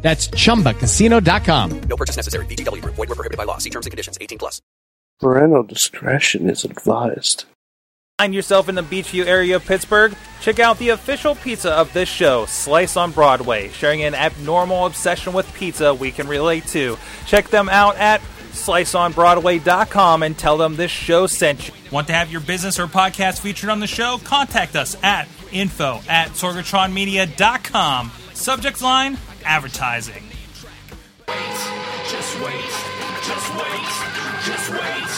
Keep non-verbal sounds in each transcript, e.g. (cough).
That's chumbacasino.com. No purchase necessary. VGW Group. Void were prohibited by law. See terms and conditions. 18 plus. Parental discretion is advised. Find yourself in the Beechview area of Pittsburgh? Check out the official pizza of this show, Slice on Broadway, sharing an abnormal obsession with pizza we can relate to. Check them out at sliceonbroadway.com and tell them this show sent you. Want to have your business or podcast featured on the show? Contact us at info at sorgatronmedia.com. Subject line advertising. Just wait, just wait, just wait,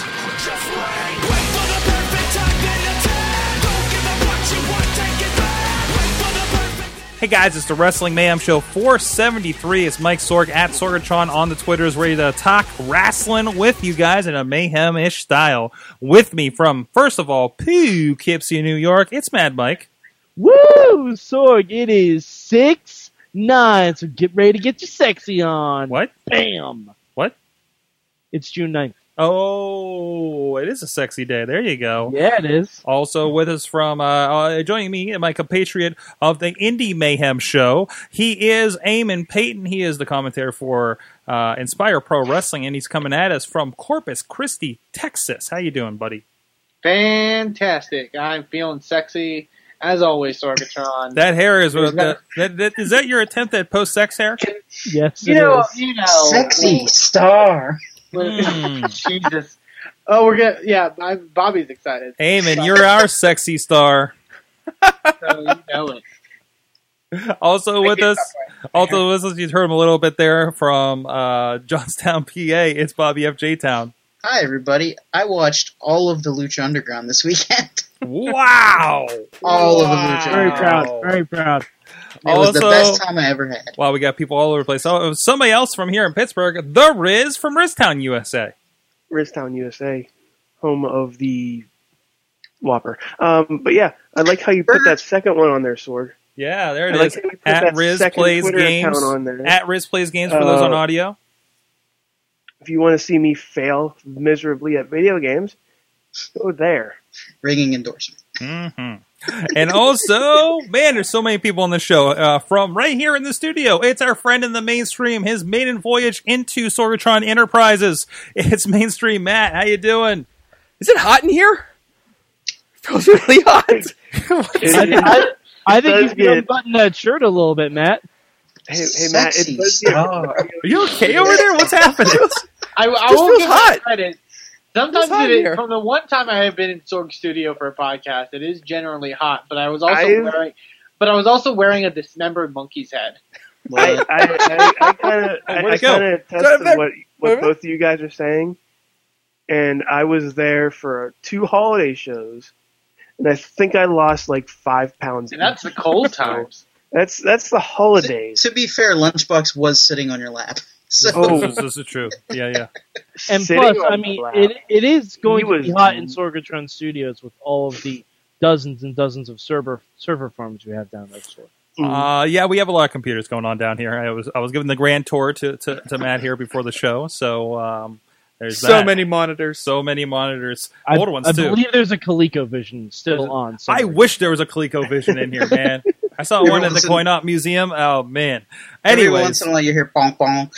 just wait. Wait for the perfect time, then attack. Don't give up what you want, take it back. Wait for the perfect. Hey guys, it's the Wrestling Mayhem Show 473. It's Mike Sorg at Sorgatron on the Twitters, ready to talk wrestling with you guys in a mayhem ish style. With me from, first of all, Poughkeepsie, New York, it's Mad Mike. Woo, Sorg! It is six nine, so get ready to get your sexy on. What? Bam! What? It's June 9th. Oh, it is a sexy day. There you go. Yeah, it is. Also with us from uh, uh, joining me, my compatriot of the Indie Mayhem Show. He is Eamon Payton. He is the commentator for uh, Inspire Pro Wrestling, and he's coming at us from Corpus Christi, Texas. How you doing, buddy? Fantastic. I'm feeling sexy. As always, Sorgatron. That hair is There's that, that, that, is that your attempt at post sex hair? Yes, you it know, is. you know, Sexy star. Hmm. (laughs) Jesus. Oh, we're gonna. Yeah, I, Bobby's excited. Eamon, you're our sexy star. So you know it. (laughs) Also with us, also with us, you heard him a little bit there from uh, Johnstown, PA. It's Bobby F. J. Town. Hi, everybody. I watched all of the Lucha Underground this weekend. (laughs) Wow! all of the Lucha Very proud. Very proud. It was the best time I ever had. Wow, we got people all over the place. Oh, somebody else from here in Pittsburgh, the Riz from Riztown, USA. Riztown, USA, home of the Whopper. Um, but yeah, I like how you put that second one on there, Sorg. Yeah, there I it like is. how you put At that Riz plays Twitter games. on there. At Riz plays games for those Uh, on audio. If you want to see me fail miserably at video games, go there. Ringing endorsement. hmm and also, man, there's so many people on the show. Uh, from right here in the studio, it's our friend in the mainstream. His maiden voyage into Sorgatron Enterprises. It's mainstream Matt. How you doing? Is it hot in here? feels really hot. It- (laughs) I, I think you does can get- unbutton that shirt a little bit, Matt. hey, hey Matt, Sexy it does get star. Are you okay over there? What's happening? (laughs) I, I Just will feels give hot. hot. credit. Sometimes It's hot it is, here. from the one time I have been in Sorg Studio for a podcast, it is generally hot. But I was also I've- wearing, but I was also wearing a dismembered monkey's head. (laughs) I, I, I, I kind of, I, I kind of attest to back. what what both of you guys are saying, and I was there for two holiday shows, and I think I lost like five pounds. And that's the cold (laughs) times. That's that's the To, holidays. to be fair, Lunchbox was sitting on your lap. So Oh. this, is, this is true. Yeah, yeah. (laughs) And Sitting plus, I mean, it it is going He to be hot in Sorgatron Studios with all of the dozens and dozens of server server farms we have down there. Sorg. Uh, yeah, we have a lot of computers going on down here. I was I was giving the grand tour to, to, to Matt here before the show, so um, there's so that. many monitors. so many monitors, I, older ones I too. believe there's a ColecoVision still Is it- on. I wish there was a ColecoVision in here, man. (laughs) I saw Every one at the Coin Op Museum. Oh man. Anyway. Every once in a while you hear bonk bonk.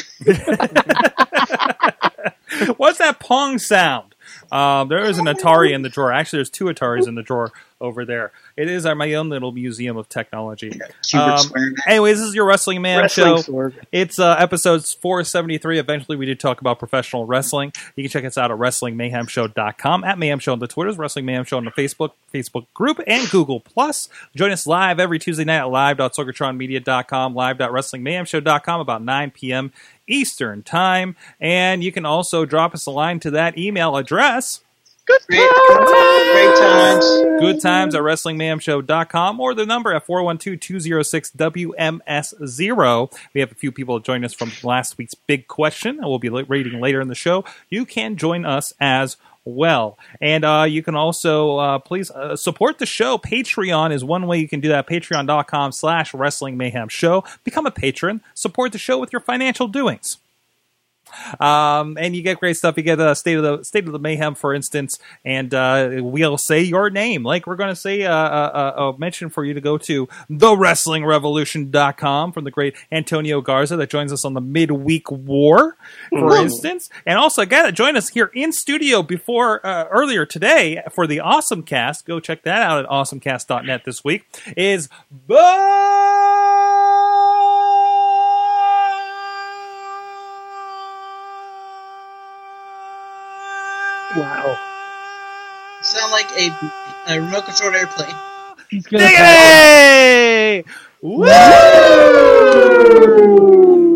(laughs) what's that pong sound? Um, there is an Atari in the drawer. Actually, there's two Ataris in the drawer over there. It is our, my own little museum of technology. Um, anyways, this is your Wrestling Man Wrestling show. Sorg. It's uh, episodes 473. Eventually, we did talk about professional wrestling. You can check us out at WrestlingMayhemShow.com, at Mayhem Show on the Twitters, Wrestling Mayhem Show on the Facebook, Facebook group, and Google+. Plus. Join us live every Tuesday night at live.sorgatronmedia.com, live.wrestlingmayhemshow.com, about 9 p.m. Eastern Time. And you can also drop us a line to that email address. Good Great, times. great times. Good times at WrestlingMayhemShow.com or the number at 412-206-WMS0. We have a few people join us from last week's big question and we'll be reading later in the show. You can join us as well. And uh, you can also uh, please uh, support the show. Patreon is one way you can do that. Patreon.com slash Wrestling Mayhem Show. Become a patron. Support the show with your financial doings. Um, and you get great stuff. You get a state of the state of the mayhem, for instance, and uh, we'll say your name. Like we're going to say uh, uh, uh, a mention for you to go to thewrestlingrevolution.com from the great Antonio Garza that joins us on the midweek war, for instance. And also, got to join us here in studio before uh, earlier today for the Awesome Cast. Go check that out at awesomecast.net this week. Is Wow. Sound like a, a remote controlled airplane. He's gonna Diggity! Woo!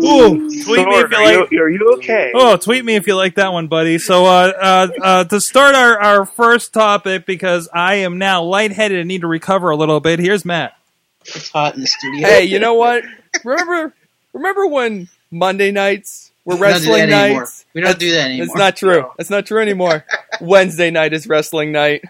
Ooh, tweet me if Sorg, you are, like. you, are you okay? Oh, tweet me if you like that one, buddy. So, uh, uh, uh, to start our, our first topic, because I am now lightheaded and need to recover a little bit. Here's Matt. It's hot in the studio. Hey, you know what? Remember, remember when Monday nights were We don't wrestling anymore. nights? We don't do that anymore. It's not true. It's not true anymore. (laughs) Wednesday night is wrestling night.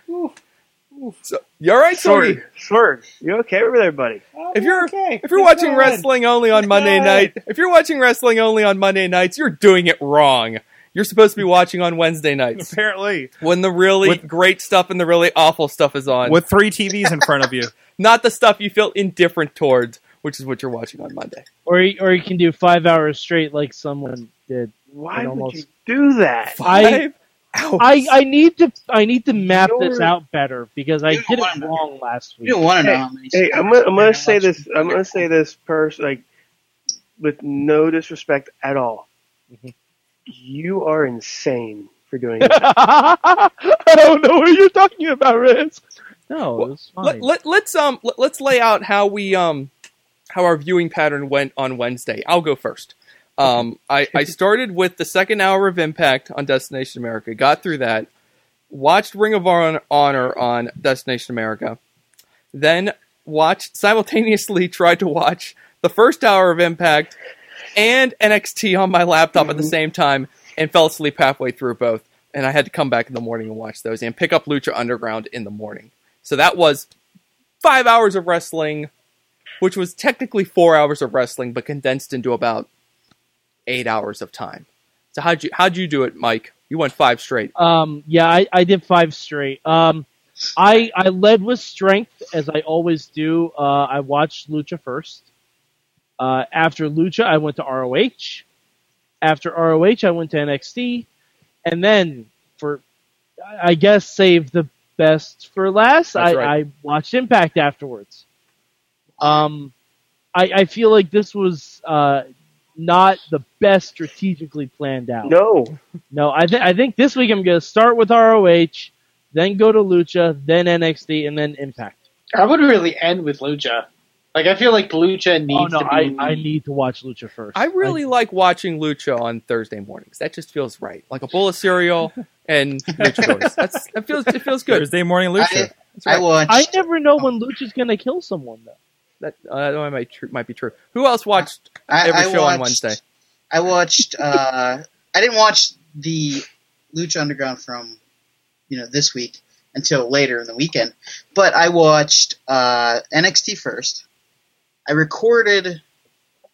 So, you all right, Sorry? Sorg, Sorg, you okay over there, buddy? If you're okay. if you're watching wrestling only on Monday night, if you're watching wrestling only on Monday nights, you're doing it wrong. You're supposed to be watching on Wednesday nights Apparently, when the really With- great stuff and the really awful stuff is on. with three TVs in front of you. (laughs) not the stuff you feel indifferent towards, which is what you're watching on Monday. Or you, or you can do five hours straight like someone did. Why would almost- you do that? I Five hours. I, I need to I need to map this You're- out better because I did it wanna- wrong last week. You don't want to know Hey, how many. Hey, I'm gonna, I'm gonna say this. I'm gonna say this person like with no disrespect at all. Mhm. You are insane for doing (laughs) that. I don't know what you're talking about, Riz. No, it was fine. let, let, let's um let, let's lay out how we um how our viewing pattern went on Wednesday. I'll go first. Um, I, I started with the second hour of Impact on Destination America. Got through that. Watched Ring of Honor on Destination America. Then watched simultaneously (laughs) tried to watch the first hour of Impact and NXT on my laptop at the same time and fell asleep halfway through both. And I had to come back in the morning and watch those and pick up Lucha Underground in the morning. So that was five hours of wrestling, which was technically four hours of wrestling, but condensed into about eight hours of time. So how'd you how'd you do it, Mike? You went five straight. Um, yeah, I, I did five straight. Um, I I led with strength as I always do. Uh, I watched Lucha first. Uh, after Lucha, I went to ROH. After ROH, I went to NXT, and then for I guess save the best for last. I, right. I watched Impact afterwards. Um, I I feel like this was uh not the best strategically planned out. no, No, I, th- I think this week I'm going to start with ROH, then go to Lucha, then NXT, and then Impact. I would really end with Lucha. Like I feel like Lucha needs Oh no, to be. I, I need to watch Lucha first. I really like watching Lucha on Thursday mornings. That just feels right, like a bowl of cereal and luchadors. (laughs) That's that feels it feels good. Thursday morning Lucha. I, I watched. I never know when Lucha's going to kill someone though. That uh, that might tr- might be true. Who else watched I, every I show on Wednesday? I watched. Uh, I didn't watch the Lucha Underground from you know this week until later in the weekend, but I watched uh, NXT first. I recorded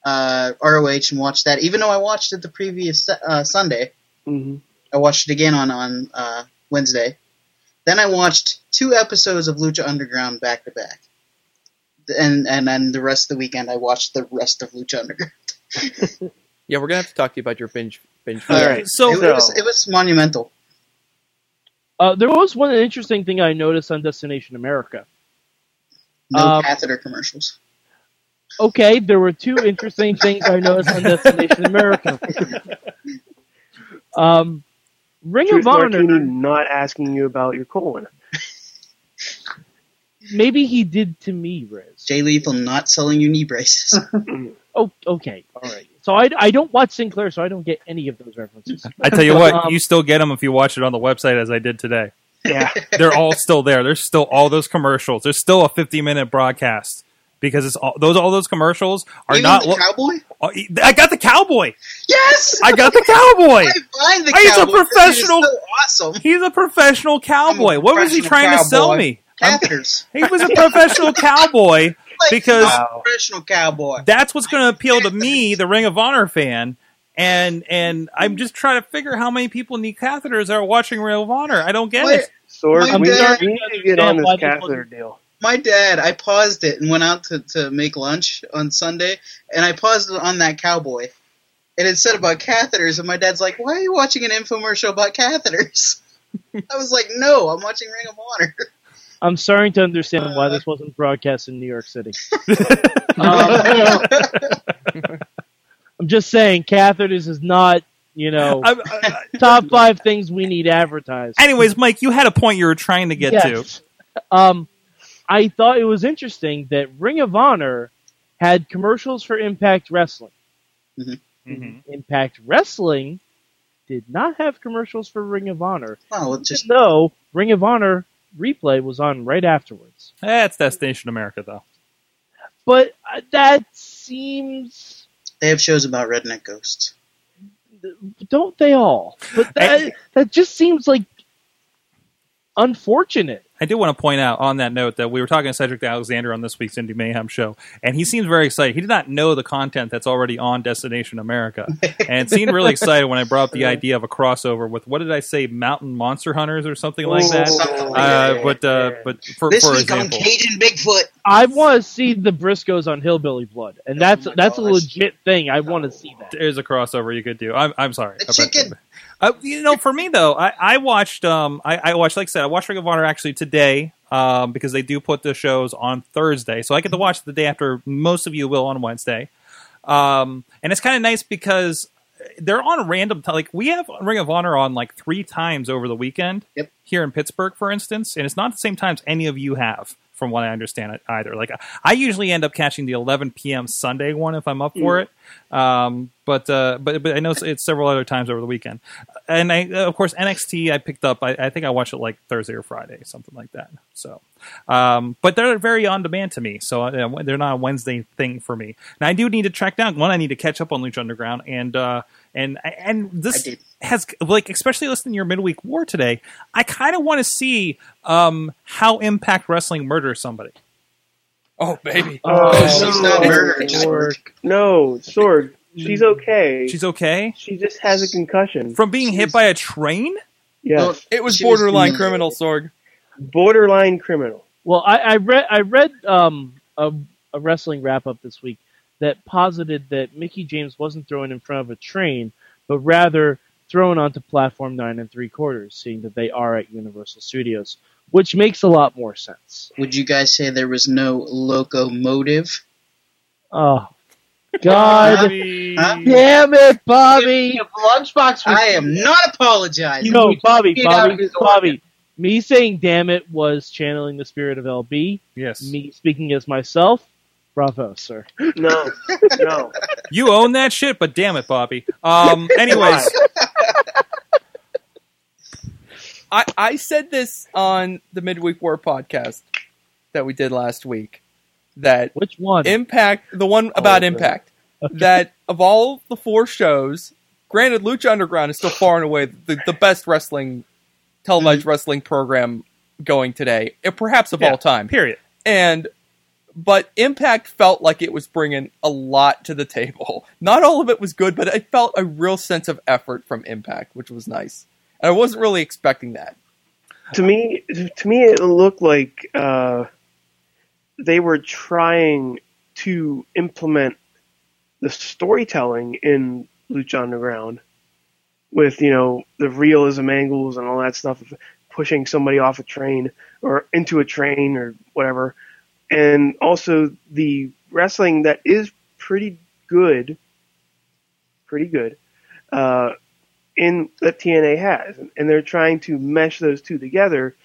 uh, ROH and watched that, even though I watched it the previous uh, Sunday. hmm I watched it again on on uh, Wednesday. Then I watched two episodes of Lucha Underground back to back, and and then the rest of the weekend I watched the rest of Lucha Underground. (laughs) Yeah, we're gonna have to talk to you about your binge binge. All food. right. So- it, it was it was monumental. Uh, there was one interesting thing I noticed on Destination America. No Um, catheter commercials. Okay, there were two interesting things I noticed on Destination America. (laughs) Um, Ring Truth of Honor. Martini not asking you about your colon. Maybe he did to me, Riz. Jay Lethal not selling you knee braces. (laughs) Oh, okay, all right. So I, I don't watch Sinclair, so I don't get any of those references. I tell you what, Um, you still get them if you watch it on the website, as I did today. Yeah. (laughs) They're all still there. There's still all those commercials. There's still a 50 minute broadcast because it's all those all those commercials are Even not. the lo- cowboy. Oh, I got the cowboy. Yes, I got the cowboy. (laughs) I find the He's a cowboy. 'cause he professional- So awesome. He's a professional cowboy. What was he professional trying to sell me? I'm- Catheters. He (laughs) was a professional cowboy (laughs) Like, because he's professional cowboy. that's what's going to appeal to (laughs) me, the Ring of Honor fan. And and I'm just trying to figure how many people need catheters are watching Ring of Honor. I don't get My, it. Sorg, My we, dad- we need to get on this catheter deal. my dad, I paused it and went out to, to make lunch on Sunday, and I paused it on that cowboy. And it said about catheters, and my dad's like, "Why are you watching an infomercial about catheters?" I was like, "No, I'm watching Ring of Honor." I'm starting to understand why this wasn't broadcast in New York City. Um, (laughs) (laughs) I'm just saying, catheters is not, you know, I- I- top five things we need advertised. anyways, Mike, you had a point you were trying to get to. Um, I thought it was interesting that Ring of Honor had commercials for Impact Wrestling. Mhm. Impact Wrestling did not have commercials for Ring of Honor, Well, just even though Ring of Honor replay was on right afterwards. That's Destination America, though. But uh, that seems, they have shows about redneck ghosts. don't they all? But that that just seems like unfortunate. I do want to point out on that note that we were talking to Cedric Alexander on this week's Indie Mayhem show, and he seems very excited. He did not know the content that's already on Destination America, (laughs) and seemed really excited when I brought up the idea of a crossover with what did I say, Mountain Monster Hunters or something like that. Something like Uh, that. but uh, but for, this for week example, on Cajun Bigfoot. I want to see the Briscoes on Hillbilly Blood, and that's Oh my that's a legit thing. I want to see that. there's a crossover you could do. I'm I'm sorry. The chicken. Uh, you know, for me though, I, I watched um I, I watched like I said, I watched Ring of Honor actually today um because they do put the shows on Thursday, so I get to watch the day after most of you will on Wednesday. Um, and it's kind of nice because they're on random t- like we have Ring of Honor on like three times over the weekend. Yep. Here in Pittsburgh, for instance, and it's not the same times any of you have, from what I understand it either. Like I usually end up catching the 11 p.m. Sunday one if I'm up for it. Um, but uh, but but I know it's, several other times over the weekend, and I of course NXT I picked up. I, I think I watched it like Thursday or Friday, something like that. So, um, but they're very on demand to me, so uh, they're not a Wednesday thing for me. Now I do need to track down one. I need to catch up on Lucha Underground, and uh, and and this has like especially listening to your midweek war today. I kind of want to see um, how Impact Wrestling murders somebody. Oh baby. Oh, she's not murdered. Sorg. No, Sorg. She's okay. She's okay she just has a concussion. from being hit by a train. Yes. It was She was borderline humiliated. criminal, Sorg. Borderline criminal. Well, I, I read I read um, a, a wrestling wrap up this week that posited that Mickie James wasn't thrown in front of a train, but rather thrown onto platform nine and three quarters, seeing that they are at Universal Studios, which makes a lot more sense. Would you guys say there was no locomotive? Oh, (laughs) God Huh? damn it, Bobby! Lunchbox I am not apologizing. No, Bobby, Get out of Bobby, Bobby. Me saying "damn it" was channeling the spirit of LB. Yes, Me speaking as myself. Bravo, sir. No, no. (laughs) you own that shit, but damn it, Bobby. Um, (laughs) anyways, I, I said this on the Midweek War podcast that we did last week that Which one? Impact, the one about okay. Impact, that of all the four shows, granted, Lucha Underground is still far and away the, the best wrestling, televised wrestling program going today, and perhaps of Yeah, all time. period. And but Impact felt like it was bringing a lot to the table. (laughs) Not all of it was good, but I felt a real sense of effort from Impact, which was nice. And I wasn't really expecting that. to me, to me, it looked like uh, they were trying to implement the storytelling in Lucha Underground with you know the realism angles and all that stuff of pushing somebody off a train or into a train or whatever, and also the wrestling that is pretty good, pretty good. Uh, in that TNA has, and they're trying to mesh those two together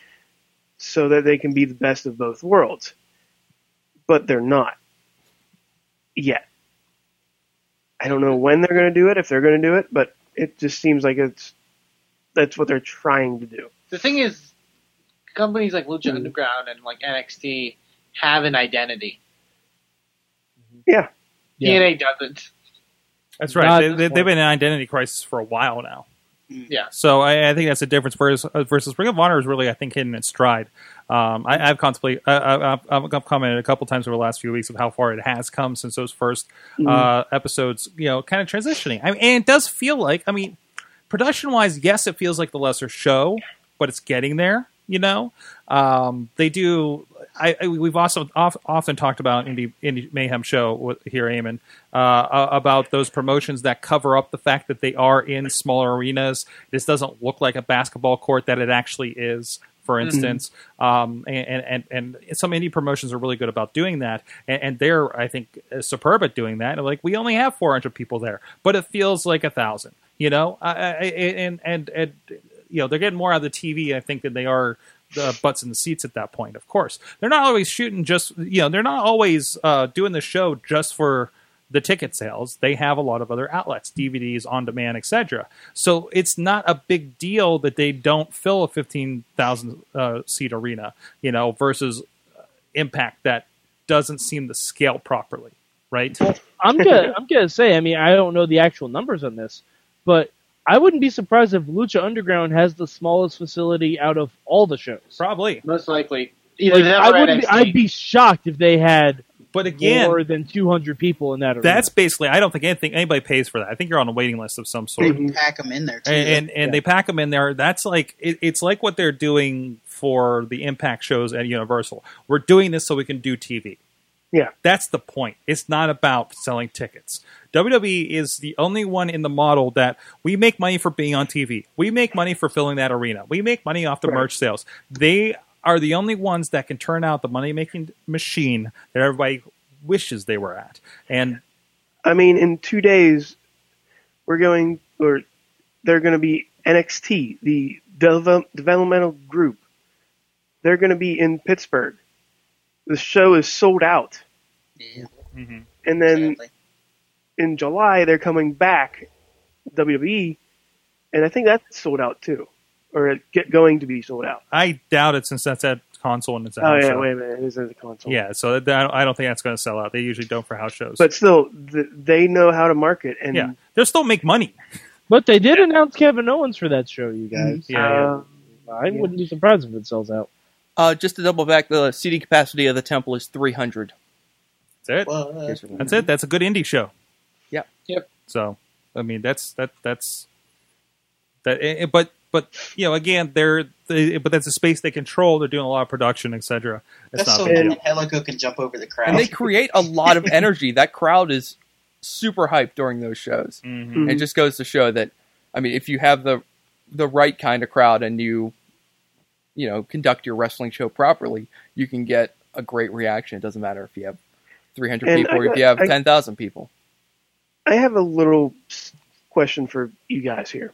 so that they can be the best of both worlds. But they're not yet. I don't know when they're going to do it, if they're going to do it, but it just seems like it's that's what they're trying to do. the thing is, companies like Lucha Underground and like NXT have an identity. Yeah. Yeah. TNA doesn't. That's right. Not they, they, they've been in an identity crisis for a while now. Yeah. So I, I think that's a difference. Versus, uh, versus Ring of Honor is really, I think, hitting its stride. Um, I, I've contemplated, I, I, I've, I've commented a couple times over the last few weeks of how far it has come since those 1st uh, episodes. You know, kind of transitioning. I mean, and it does feel like, I mean, production wise, yes, it feels like the lesser show, but it's getting there. You know, um, they do. I, I we've also off, often talked about indie indie mayhem show with, here, Eamon, uh, about those promotions that cover up the fact that they are in smaller arenas. This doesn't look like a basketball court that it actually is. For instance, um, and, and and some indie promotions are really good about doing that, and, and they're I think superb at doing that. Like we only have 400 people there, but it feels like a thousand. You know, I, I, and and and you know they're getting more out of the TV, I think, than they are the butts in the seats at that point. Of course, they're not always shooting just you know they're not always uh, doing the show just for the ticket sales. They have a lot of other outlets, DVDs, on demand, etc. So it's not a big deal that they don't fill a fifteen thousand uh, seat arena, you know, versus uh, Impact that doesn't seem to scale properly, right? Well, I'm gonna I'm gonna say. I mean, I don't know the actual numbers on this, but I wouldn't be surprised if Lucha Underground has the smallest facility out of all the shows. Probably, Most likely. Either Like, I wouldn't. Be, I'd be shocked if they had but again, more than 200 people in that arena. that's basically. I don't think anything anybody pays for that. I think you're on a waiting list of some sort. They pack them in there too. and and, and they pack them in there. That's like it, it's like what they're doing for the Impact shows at Universal. We're doing this so we can do TV. Yeah. That's the point. It's not about selling tickets. WWE is the only one in the model that we make money for being on TV. We make money for filling that arena. We make money off the Right. merch sales. They are the only ones that can turn out the money making machine that everybody wishes they were at. And I mean, in two days, we're going, or they're going to be NXT, the devel- developmental group. They're going to be in Pittsburgh. The show is sold out. yeah, mm-hmm. And then sadly. In July, they're coming back, WWE, and I think that's sold out too. Or get going to be sold out. I doubt it since that's at Consol and it's a Oh, house yeah, show. wait a minute. It is a Consol. Yeah, so that, I don't think that's going to sell out. They usually don't for house shows. But still, th- they know how to market. And yeah, they'll still make money. but they did announce Kevin Owens for that show, you guys. Yeah, uh, I wouldn't be surprised if it sells out. Uh, just to double back, the seating capacity of the temple is 300. that's it. Well, uh, That's it. That's a good indie show. Yeah. Yep. So, I mean, that's that that's that. eh, eh, But but you know, again, they're they, but that's a space they control. They're doing a lot of production, etc. It's that's not so a big that deal. Helico can jump over the crowd. And they create a lot of energy. (laughs) That crowd is super hyped during those shows. Mhm. It just goes to show that, I mean, if you have the the right kind of crowd and you, you know, conduct your wrestling show properly, you can get a great reaction. It doesn't matter if you have 300 And people or if you have I- 10,000 people. I have a little question for you guys here.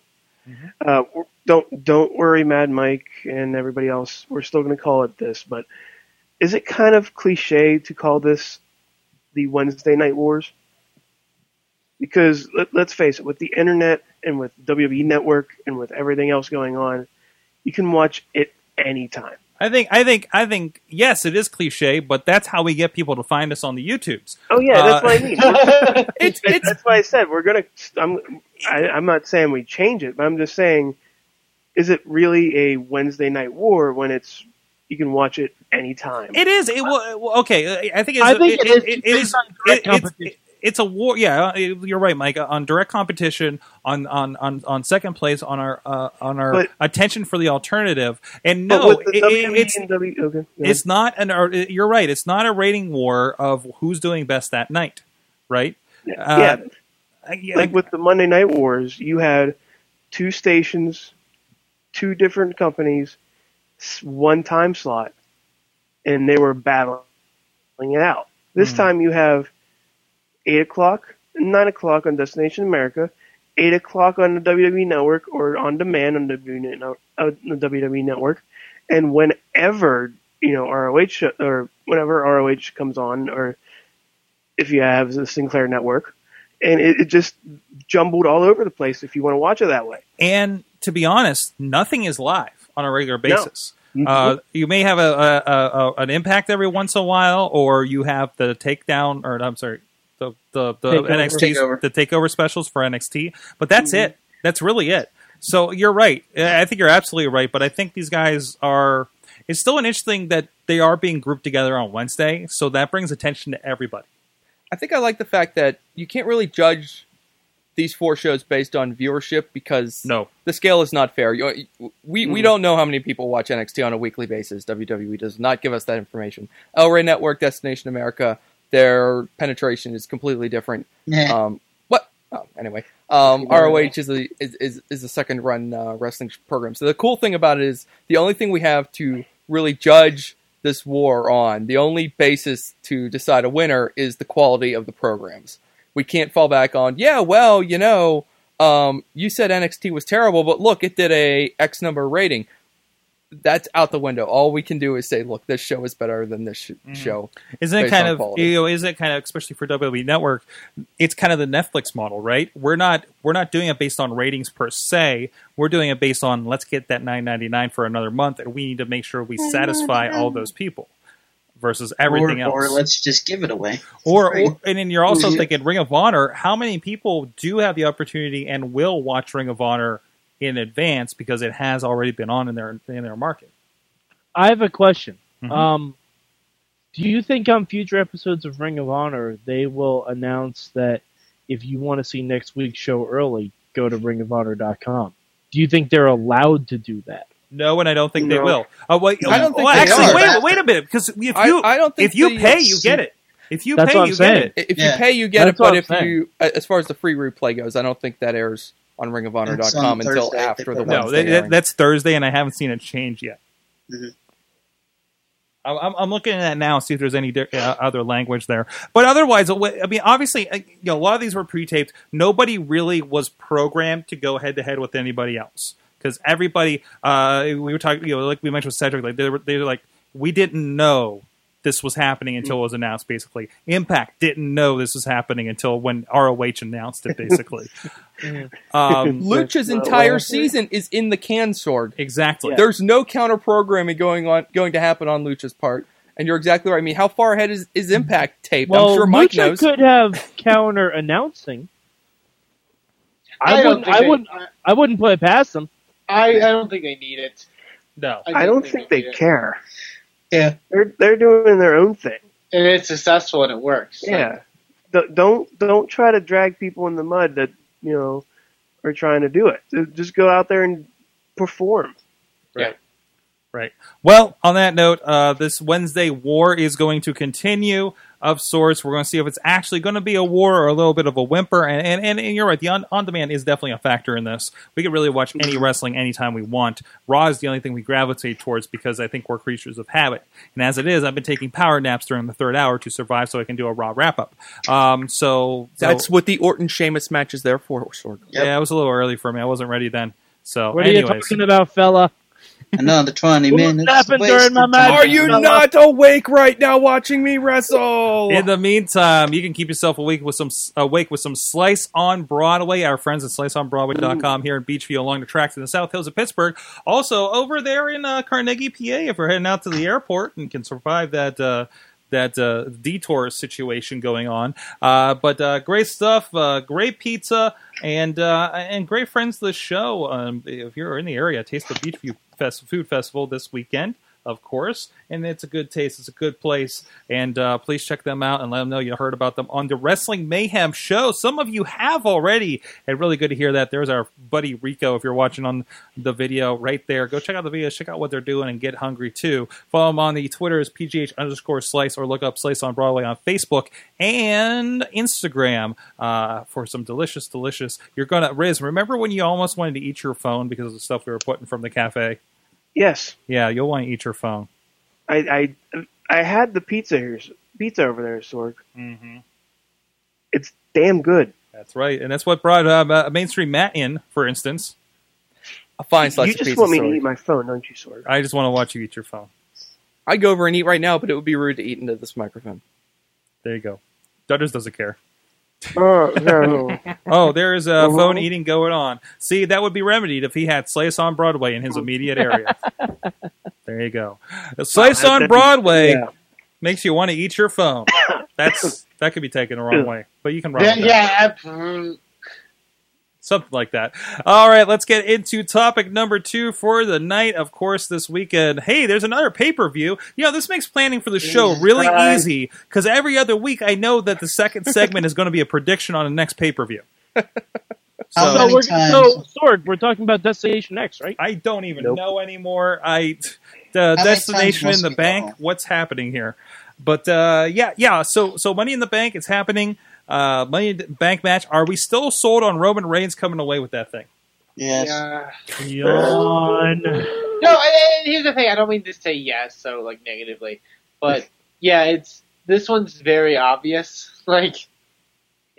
Mm-hmm. Uh, don't don't worry, Mad Mike and everybody else. We're still going to call it this, but is it kind of cliche to call this the Wednesday Night Wars? Because let, let's face it, with the internet and with WWE Network and with everything else going on, you can watch it anytime. I think I think I think yes, it is cliche, but that's how we get people to find us on the YouTubes. Oh yeah, Uh, that's what I mean. (laughs) It's, it's That's why I said we're gonna. I'm. I, I'm not saying we change it, but I'm just saying, is it really a Wednesday night war when it's you can watch it anytime? It is. It will. well, Okay, I think it's. I think it is it based is. on direct it- it's, competition. It's a war. Yeah, uh, you're right, Mike. On direct competition, on on on, on second place, on our uh, on our But- attention for the alternative, and no, it- it- it's W, okay, it's not an. or, You're right. It's not a rating war of who's doing best that night, right? ahead. uh, yeah, like with the Monday Night Wars, you had two stations, two different companies, one time slot, and they were battling it out. This Hmm. time you have eight o'clock, nine o'clock on Destination America, eight o'clock on the WWE Network or on demand on the WWE, uh, Network, and whenever you know ROH or whenever ROH comes on, or if you have the Sinclair Network, and it, it just jumbled all over the place if you want to watch it that way. And to be honest, nothing is live on a regular basis. Uh, you may have a, a, a, a an impact every once in a while, or you have the takedown, or I'm sorry, the the, the Takeover. NXT Takeover. the takeover specials for NXT. But that's it. That's really it. So you're right. I I think you're absolutely right. But I think these guys are. It's still an interesting that they are being grouped together on Wednesday, so that brings attention to everybody. I think I like the fact that you can't really judge these four shows based on viewership because No. the scale is not fair. You, we Mm. we don't know how many people watch NXT on a weekly basis. WWE does not give us that information. El Rey Network, Destination America, their penetration is completely different. Um, what? Oh, anyway, um, ROH is a is, is, is a second run uh, wrestling program. So the cool thing about it is the only thing we have to really judge this war on, the only basis to decide a winner is the quality of the programs. We can't fall back on, yeah, well, you know, um, you said NXT was terrible, but look, it did a X number rating. That's out the window. All we can do is say, look, this show is better than this sh- show. Isn't it kind of quality. you know? Isn't it kind of especially for WWE Network? It's kind of the Netflix model, right? We're not we're not doing it based on ratings per se. We're doing it based on let's get that nine ninety nine for another month, and we need to make sure we satisfy all those people versus everything or, else. Or let's just give it away. Or, Right. or and then you're also Mhm. thinking Ring of Honor. How many people do have the opportunity and will watch Ring of Honor in advance because it has already been on in their in their market? I have a question. Mhm. Um, do you think on future episodes of Ring of Honor they will announce that if you want to see next week's show early, go to ringofhonor.com? Do you think they're allowed to do that? No, and I don't think they will. Wait, I don't think well, they actually, are. wait, wait a minute, because if you I don't think if you pay, you get it. If you That's pay, you saying. get it. If you pay, you get That's it. But if saying. you, as far as the free replay goes, I don't think that airs on It's ringofhonor.com on until Thursday, after the they No, Wednesday that, that- that's Thursday, and I haven't seen it change yet. Mhm. I- I'm, I'm looking at that now, see if there's any di- uh, other language there. But otherwise, I mean, obviously, uh, you know, a lot of these were pre-taped. Nobody really was programmed to go head to head with anybody else because everybody. Uh, we were talking, you know, like we mentioned with Cedric, like they were, they were like, we didn't know this was happening until it was announced. Basically, Impact didn't know this was happening until when ROH announced it. Basically, (laughs) um, (laughs) Lucha's entire season is in the can Sorg. exactly. There's no counter programming going on going to happen on Lucha's part. And you're exactly right. I mean, how far ahead is, is Impact tape? Well, I'm sure Mike Lucha knows. could have counter announcing. I, I wouldn't. I they- wouldn't. I wouldn't put it past them. I, I don't think they need it. No. I don't think they need it. care. Yeah. They're they're doing their own thing. And it's successful and it works. Yeah. D- Don't don't try to drag people in the mud that you know are trying to do it. Just go out there and perform. Right. Well, on that note, uh, this Wednesday war is going to continue of sorts. We're going to see if it's actually going to be a war or a little bit of a whimper. And, and, and, and you're right, the on, on demand is definitely a factor in this. We can really watch any wrestling anytime we want. Raw is the only thing we gravitate towards because I think we're creatures of habit. And as it is, I've been taking power naps during the third hour to survive so I can do a Raw wrap up. Um, so, so- That's what the Orton Sheamus match is there for, Sorg. Yep. yeah, it was a little early for me. I wasn't ready then. So, What are you talking about, fella? Another 20 What minutes. happened during my match? Are you not awake right now watching me wrestle? In the meantime, you can keep yourself awake with some awake with some Slice on Broadway. Our friends at sliceonbroadway.com here in Beechview along the tracks in the South Hills of Pittsburgh. Also over there in uh, Carnegie, PA, if we're heading out to the airport and can survive that uh, that uh, detour situation going on. Uh, but uh, great stuff, uh, great pizza, and uh, and great friends to the show. Um, if you're in the area, Taste the Beechview Food Festival this weekend of course. And it's a good taste. It's a good place. And uh, please check them out and let them know you heard about them on the Wrestling Mayhem show. Some of you have already, and really good to hear that. There's our buddy Rico. If you're watching on the video right there, go check out the videos, check out what they're doing, and get hungry too. Follow them on the Twitter is PGH underscore Slice or look up Slice on Broadway on Facebook and Instagram uh, for some delicious, delicious. You're gonna Riz. Remember when you almost wanted to eat your phone because of the stuff we were putting from the cafe? Yes, Yeah, you'll want to eat your phone. I I I had the pizza here, pizza over there, Sorg. Mm-hmm. It's damn good. That's right, and that's what brought uh, uh, mainstream Matt in, for instance. A fine slice you of just want me to eat my phone, don't you, Sorg? I just want to watch you eat your phone. I'd go over and eat right now, but it would be rude to eat into this microphone. There you go. Dutters doesn't care. (laughs) Oh no. Oh, there is a Uh-huh. phone eating going on. See, that would be remedied if he had Slice on Broadway in his immediate area. there (laughs) There you go. A slice that- on Broadway yeah. makes you want to eat your phone. (coughs) That's that could be taken the wrong way, but you can run. Yeah, with it. yeah, something like that. All right, let's get into topic number two for the night. Of course, this weekend. Hey, there's another pay per view. You know, this makes planning for the show really Christ. easy because every other week I know that the second segment is going to be a prediction on the next pay per view. (laughs) How So, many we're, times- so Sorg, we're talking about Destination X, right? I don't even Nope. know anymore. I the many destination in the bank. go? What's happening here? But uh, yeah, yeah. So so money in the bank. It's happening. Uh, money bank match. Are we still sold on Roman Reigns coming away with that thing? Yes. yeah. Yawn. No, and, and here's the thing. I don't mean to say yes, so like negatively, but yeah, it's this one's very obvious. (laughs) Like,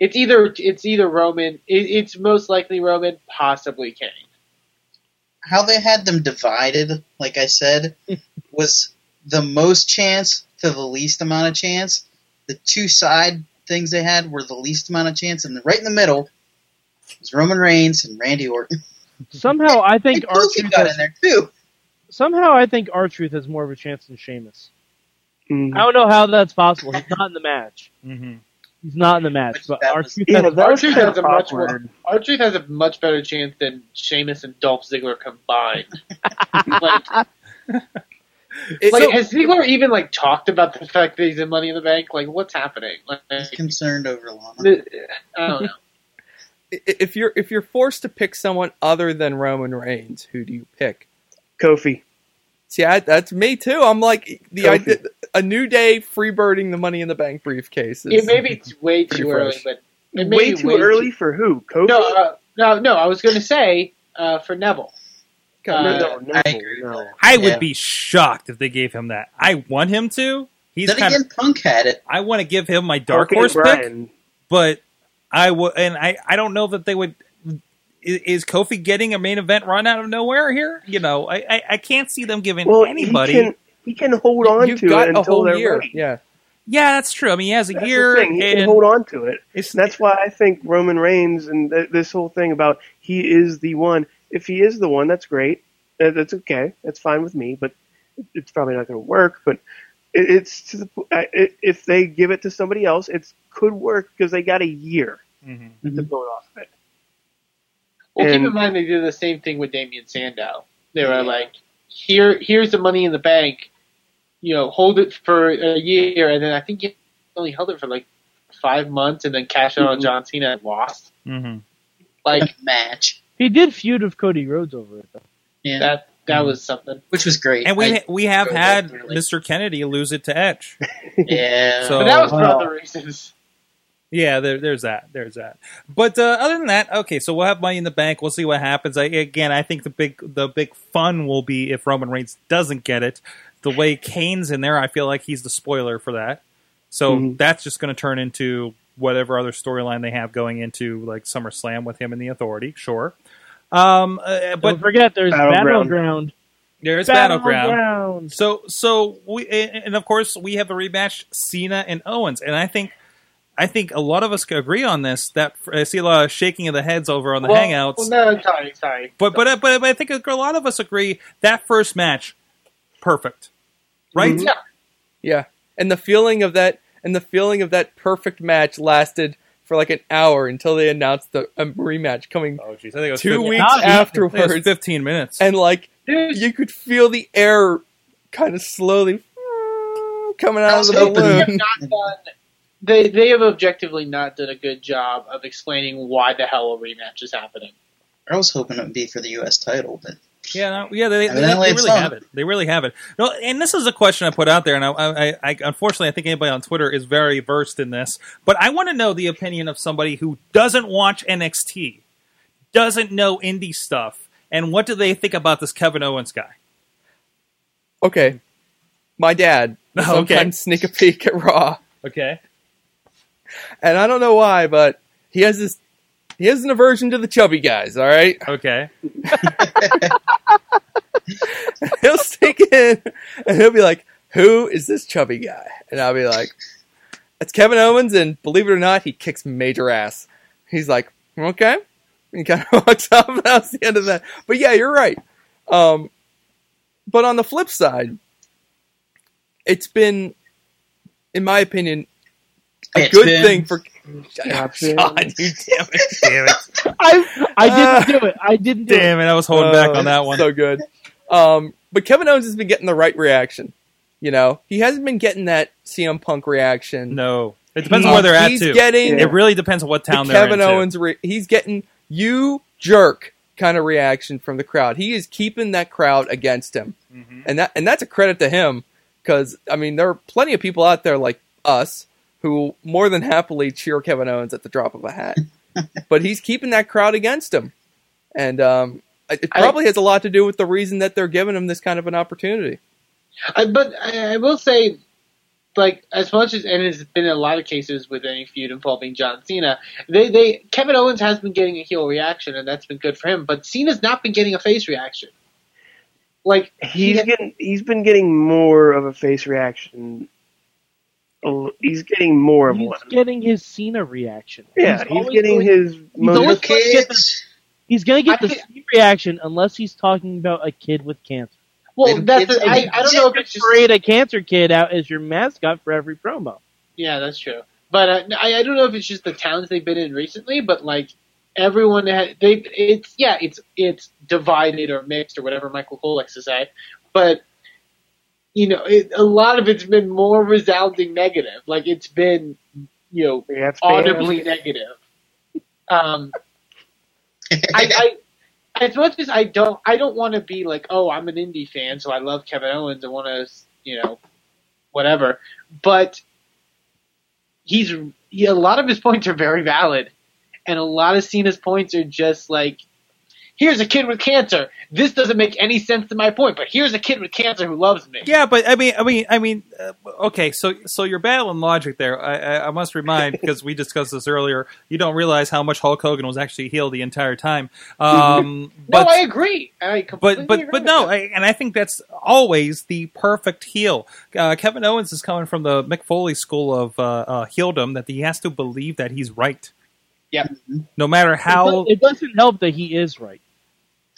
it's either it's either Roman. It, it's most likely Roman, possibly Kane. How they had them divided, like I said, (laughs) was the most chance to the least amount of chance. The two side things they had were the least amount of chance, and right in the middle was Roman Reigns and Randy Orton. Somehow, I think (laughs) And our truth got has, in there too. somehow I think R-Truth has more of a chance than Sheamus. Mm. I don't know how that's possible. He's not in the match. Mm-hmm. He's not in the match, Which but that R-Truth Yeah, has that was Truth has a much more- awkward. Our truth has a much better chance than Sheamus and Dolph Ziggler combined. (laughs) like, It- like so- has Ziggler even like talked about the fact that he's in Money in the Bank? Like, what's happening? Like, He's concerned over Lana. the- I don't know. (laughs) if you're if you're forced to pick someone other than Roman Reigns, who do you pick? Kofi. See, I, that's me too. I'm like the Kofi. idea, a new day freebirding the Money in the Bank briefcase. Is, It may be (laughs) way Pretty too early, but it may Way be too early for who? Kofi? No, uh, no, no. I was going to say uh, for Neville. No, uh, no, no, I no. I would Yeah. be shocked if they gave him that. I want him to. He's Then kind of. again, Punk had it. I want to give him my dark Okay, horse pick, but I would, and I, I don't know that they would. Is, is Kofi getting a main event run out of nowhere here? You know, I, I, I can't see them giving Well, anybody. he can he can hold on You've to got it a until whole year. ready. Yeah, yeah, that's true. I mean, he has a That's year, the thing. He can and hold on to it. it's that's why I think Roman Reigns and th- this whole thing about he is the one. If he is the one, that's great. That's okay. That's fine with me. But it's probably not going to work. But it, it's to the, po- I- i if they give it to somebody else, it could work because they got a year Mhm. to build off of it. Well, keep in mind they did the same thing with Damien Sandow. They were like, "Here, here's the money in the bank. You know, hold it for a year, and then I think he only held it for like five months, and then cashed out on Mhm. John Cena and lost. Mhm. Like (laughs) match. He did feud with Cody Rhodes over it, though. Yeah, that. That was something. which was great. and we I- we have had really. Mr. Kennedy lose it to Edge. (laughs) yeah. So- But that was for Wow. other reasons. Yeah, there, there's that. There's that. But uh, other than that, okay. So we'll have money in the bank. We'll see what happens. I, again, I think the big the big fun will be if Roman Reigns doesn't get it. The way Kane's in there, I feel like he's the spoiler for that. So Mhm. that's just going to turn into whatever other storyline they have going into like SummerSlam with him and the Authority. Sure. Um, uh, But but don't forget, there's Battleground. Battleground. there's battleground. Battleground. So so we and and of course we have the rematch Cena and Owens, and I think I think a lot of us could agree on this. That I see a lot of shaking of the heads over on the well, hangouts, Well, no, sorry, sorry. but but but I think a lot of us agree that first match perfect, right? Mhm. Yeah. yeah. And the feeling of that, and the feeling of that perfect match lasted for like an hour until they announced the um, rematch coming Oh jeez, I think it was two 15 weeks Not even. It was afterwards, fifteen minutes. and like Dude, you could feel the air kind of slowly coming out was of the hoping- they have balloon. not done. They they have objectively not done a good job of explaining why the hell a rematch is happening. I was hoping it would be for the U.S. title, but Yeah, no, yeah, they, they, they Evidently really have it. They really have it. No, and this is a question I put out there, and I, I, I unfortunately I think anybody on Twitter is very versed in this, but I want to know the opinion of somebody who doesn't watch NXT, doesn't know indie stuff, and what do they think about this Kevin Owens guy? Okay, my dad (laughs) will Okay. sometimes sneak a peek at Raw, Okay, and I don't know why, but he has this. He has an aversion to the chubby guys. All right, okay, (laughs) he'll sneak in and he'll be like, "Who is this chubby guy?" And I'll be like, "It's Kevin Owens." And believe it or not, he kicks major ass. He's like, "Okay," and he kind of (laughs) walks off. And that's the end of that. But yeah, you're right. Um, but on the flip side, it's been, in my opinion, a It's good been- thing for. It's (laughs) John, you damn it! (laughs) Damn it! I I didn't do it. I didn't do Damn it. it! I was holding back Uh, on that one. So good. Um, but Kevin Owens has been getting the right reaction. You know, he hasn't been getting that CM Punk reaction. no, it depends on Um, where they're at he's too. getting it really depends on what the town they're Kevin in. too. Owens. Re- he's getting you jerk kind of reaction from the crowd. He is keeping that crowd against him, Mm-hmm. and that and that's a credit to him because I mean there are plenty of people out there like us who more than happily cheer Kevin Owens at the drop of a hat, (laughs) but he's keeping that crowd against him, and um, it it I- probably has a lot to do with the reason that they're giving him this kind of an opportunity. I, but I, I will say, like as much as and it's been a lot of cases with any feud involving John Cena, they they Kevin Owens has been getting a heel reaction and that's been good for him, but Cena's not been getting a face reaction. Like He's he- getting he's been getting more of a face reaction. Oh, He's getting more of He's one. getting his Cena reaction. Yeah, He's he's getting going- his most. always Little gonna get the- kids. He's gonna get I the Cena reaction unless he's talking about a kid with cancer. well, Little that's kids, I, I don't know if it's just a cancer kid out as your mascot for every promo. Yeah, that's true. But uh, I, I don't know if it's just the towns they've been in recently, but like everyone had they it's yeah it's it's divided or mixed or whatever Michael Cole likes to say, but you know it, a lot of it's been more resounding negative. Like it's been you know Yeah, audibly negative. Um, I, I as much as I don't I don't want to be like oh I'm an indie fan so I love Kevin Owens and want to you know whatever, but he's he, a lot of his points are very valid, and a lot of Cena's points are just like, here's a kid with cancer. This doesn't make any sense to my point, but here's a kid with cancer who loves me. Yeah, but I mean, I mean, I mean, uh, okay. So, so you're battling logic there. I, I, I must remind (laughs) because we discussed this earlier. You don't realize how much Hulk Hogan was actually healed the entire time. Um, (laughs) no, but, I agree. I but but but no. I, and I think that's always the perfect heel. Uh, Kevin Owens is coming from the Mick Foley school of uh, uh, heeldom that he has to believe that he's right, Yep. no matter how. It doesn't help that he is right.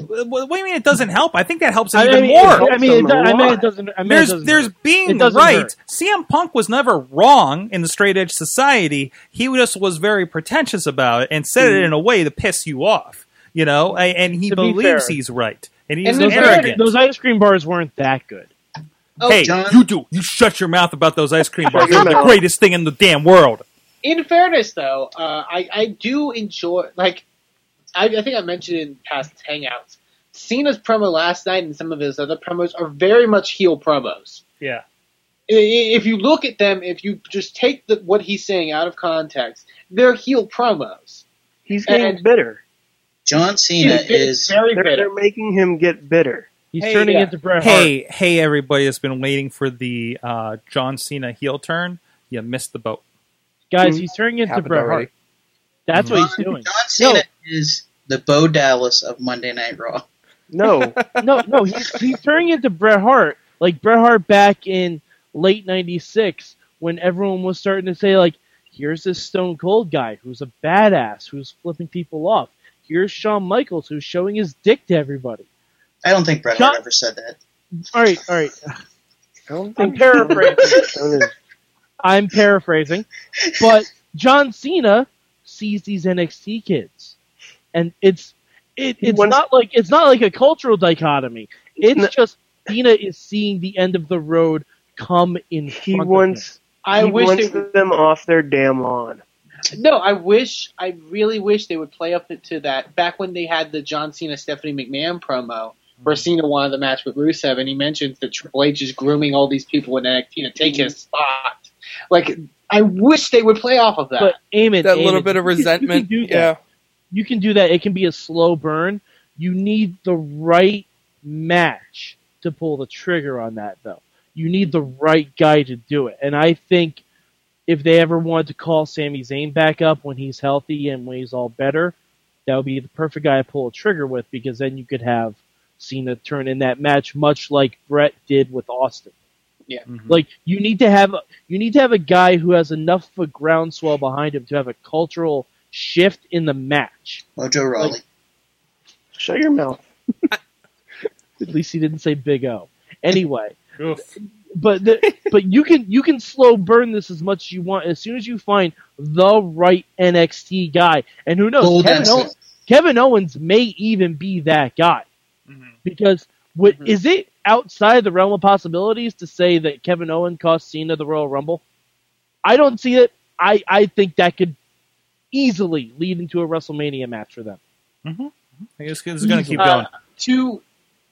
What what do you mean it doesn't help? I think that helps him I even mean, more. I mean, it, do- I mean, it doesn't. I mean, there's it doesn't there's hurt. being It doesn't right. hurt. CM Punk was never wrong in the straight edge society. He just was very pretentious about it and said it in a way to piss you off. You know, and he To believes fair. he's right, and he's And Those, those arrogant. those ice cream bars weren't that good. Oh, hey, John- you do you shut your mouth about those ice cream (laughs) bars? They're the greatest thing in the damn world. in fairness, though, uh, I I do enjoy like I, I think I mentioned in past hangouts. Cena's promo last night and some of his other promos are very much heel promos. Yeah. I- i- If you look at them, if you just take the, what he's saying out of context, they're heel promos. He's getting And- bitter. John Cena is very They're, bitter. they're making him get bitter. He's Hey, turning yeah. into Bret Hart. Hey, hey, everybody has been waiting for the uh, John Cena heel turn. You missed the boat. guys, he's turning into Happened Bret already. Hart. That's what he's doing. John Cena No. Is the Bo Dallas of Monday Night Raw. No, (laughs) no, no, he's, he's turning into Bret Hart, like Bret Hart back in late '96 when everyone was starting to say like, "Here's this Stone Cold guy who's a badass who's flipping people off. Here's Shawn Michaels who's showing his dick to everybody." I don't think Bret John- Hart ever said that. All right, all right. I don't I'm paraphrasing. I'm paraphrasing, but John Cena sees these NXT kids, and it's it, it's wants- not like it's not like a cultural dichotomy. It's No. just Cena is seeing the end of the road come in he front wants. I he wish wants they them off their damn lawn. no, I wish, I really wish they would play up to that. Back when they had the John Cena Stephanie McMahon promo, where mm-hmm. Cena wanted the match with Rusev, and he mentions that Triple H is grooming all these people in NXT to take his mm-hmm. spot. Like, I wish they would play off of of that. it. But Eamon, That little bit of resentment. You can, do yeah. That. You can do that. It can be a slow burn. You need the right match to pull the trigger on that, though. You need the right guy to do it. And I think if they ever wanted to call Sami Zayn back up when he's healthy and when he's all better, that would be the perfect guy to pull a trigger with because then you could have Cena turn in that match much like Bret did with Austin. Yeah. Mm-hmm. Like you need to have a, you need to have a guy who has enough of a groundswell behind him to have a cultural shift in the match. Mojo Rawley. Shut your mouth. (laughs) At least he didn't say Big O. Anyway, but the, but you can you can slow burn this as much as you want. As soon as you find the right NXT guy, and who knows, Kevin, Dempsey. Owens, Kevin Owens may even be that guy because what Mhm. is it outside the realm of possibilities to say that Kevin Owens cost Cena the Royal Rumble? I don't see it. I I think that could easily lead into a WrestleMania match for them. I guess it's going to keep Uh, going. to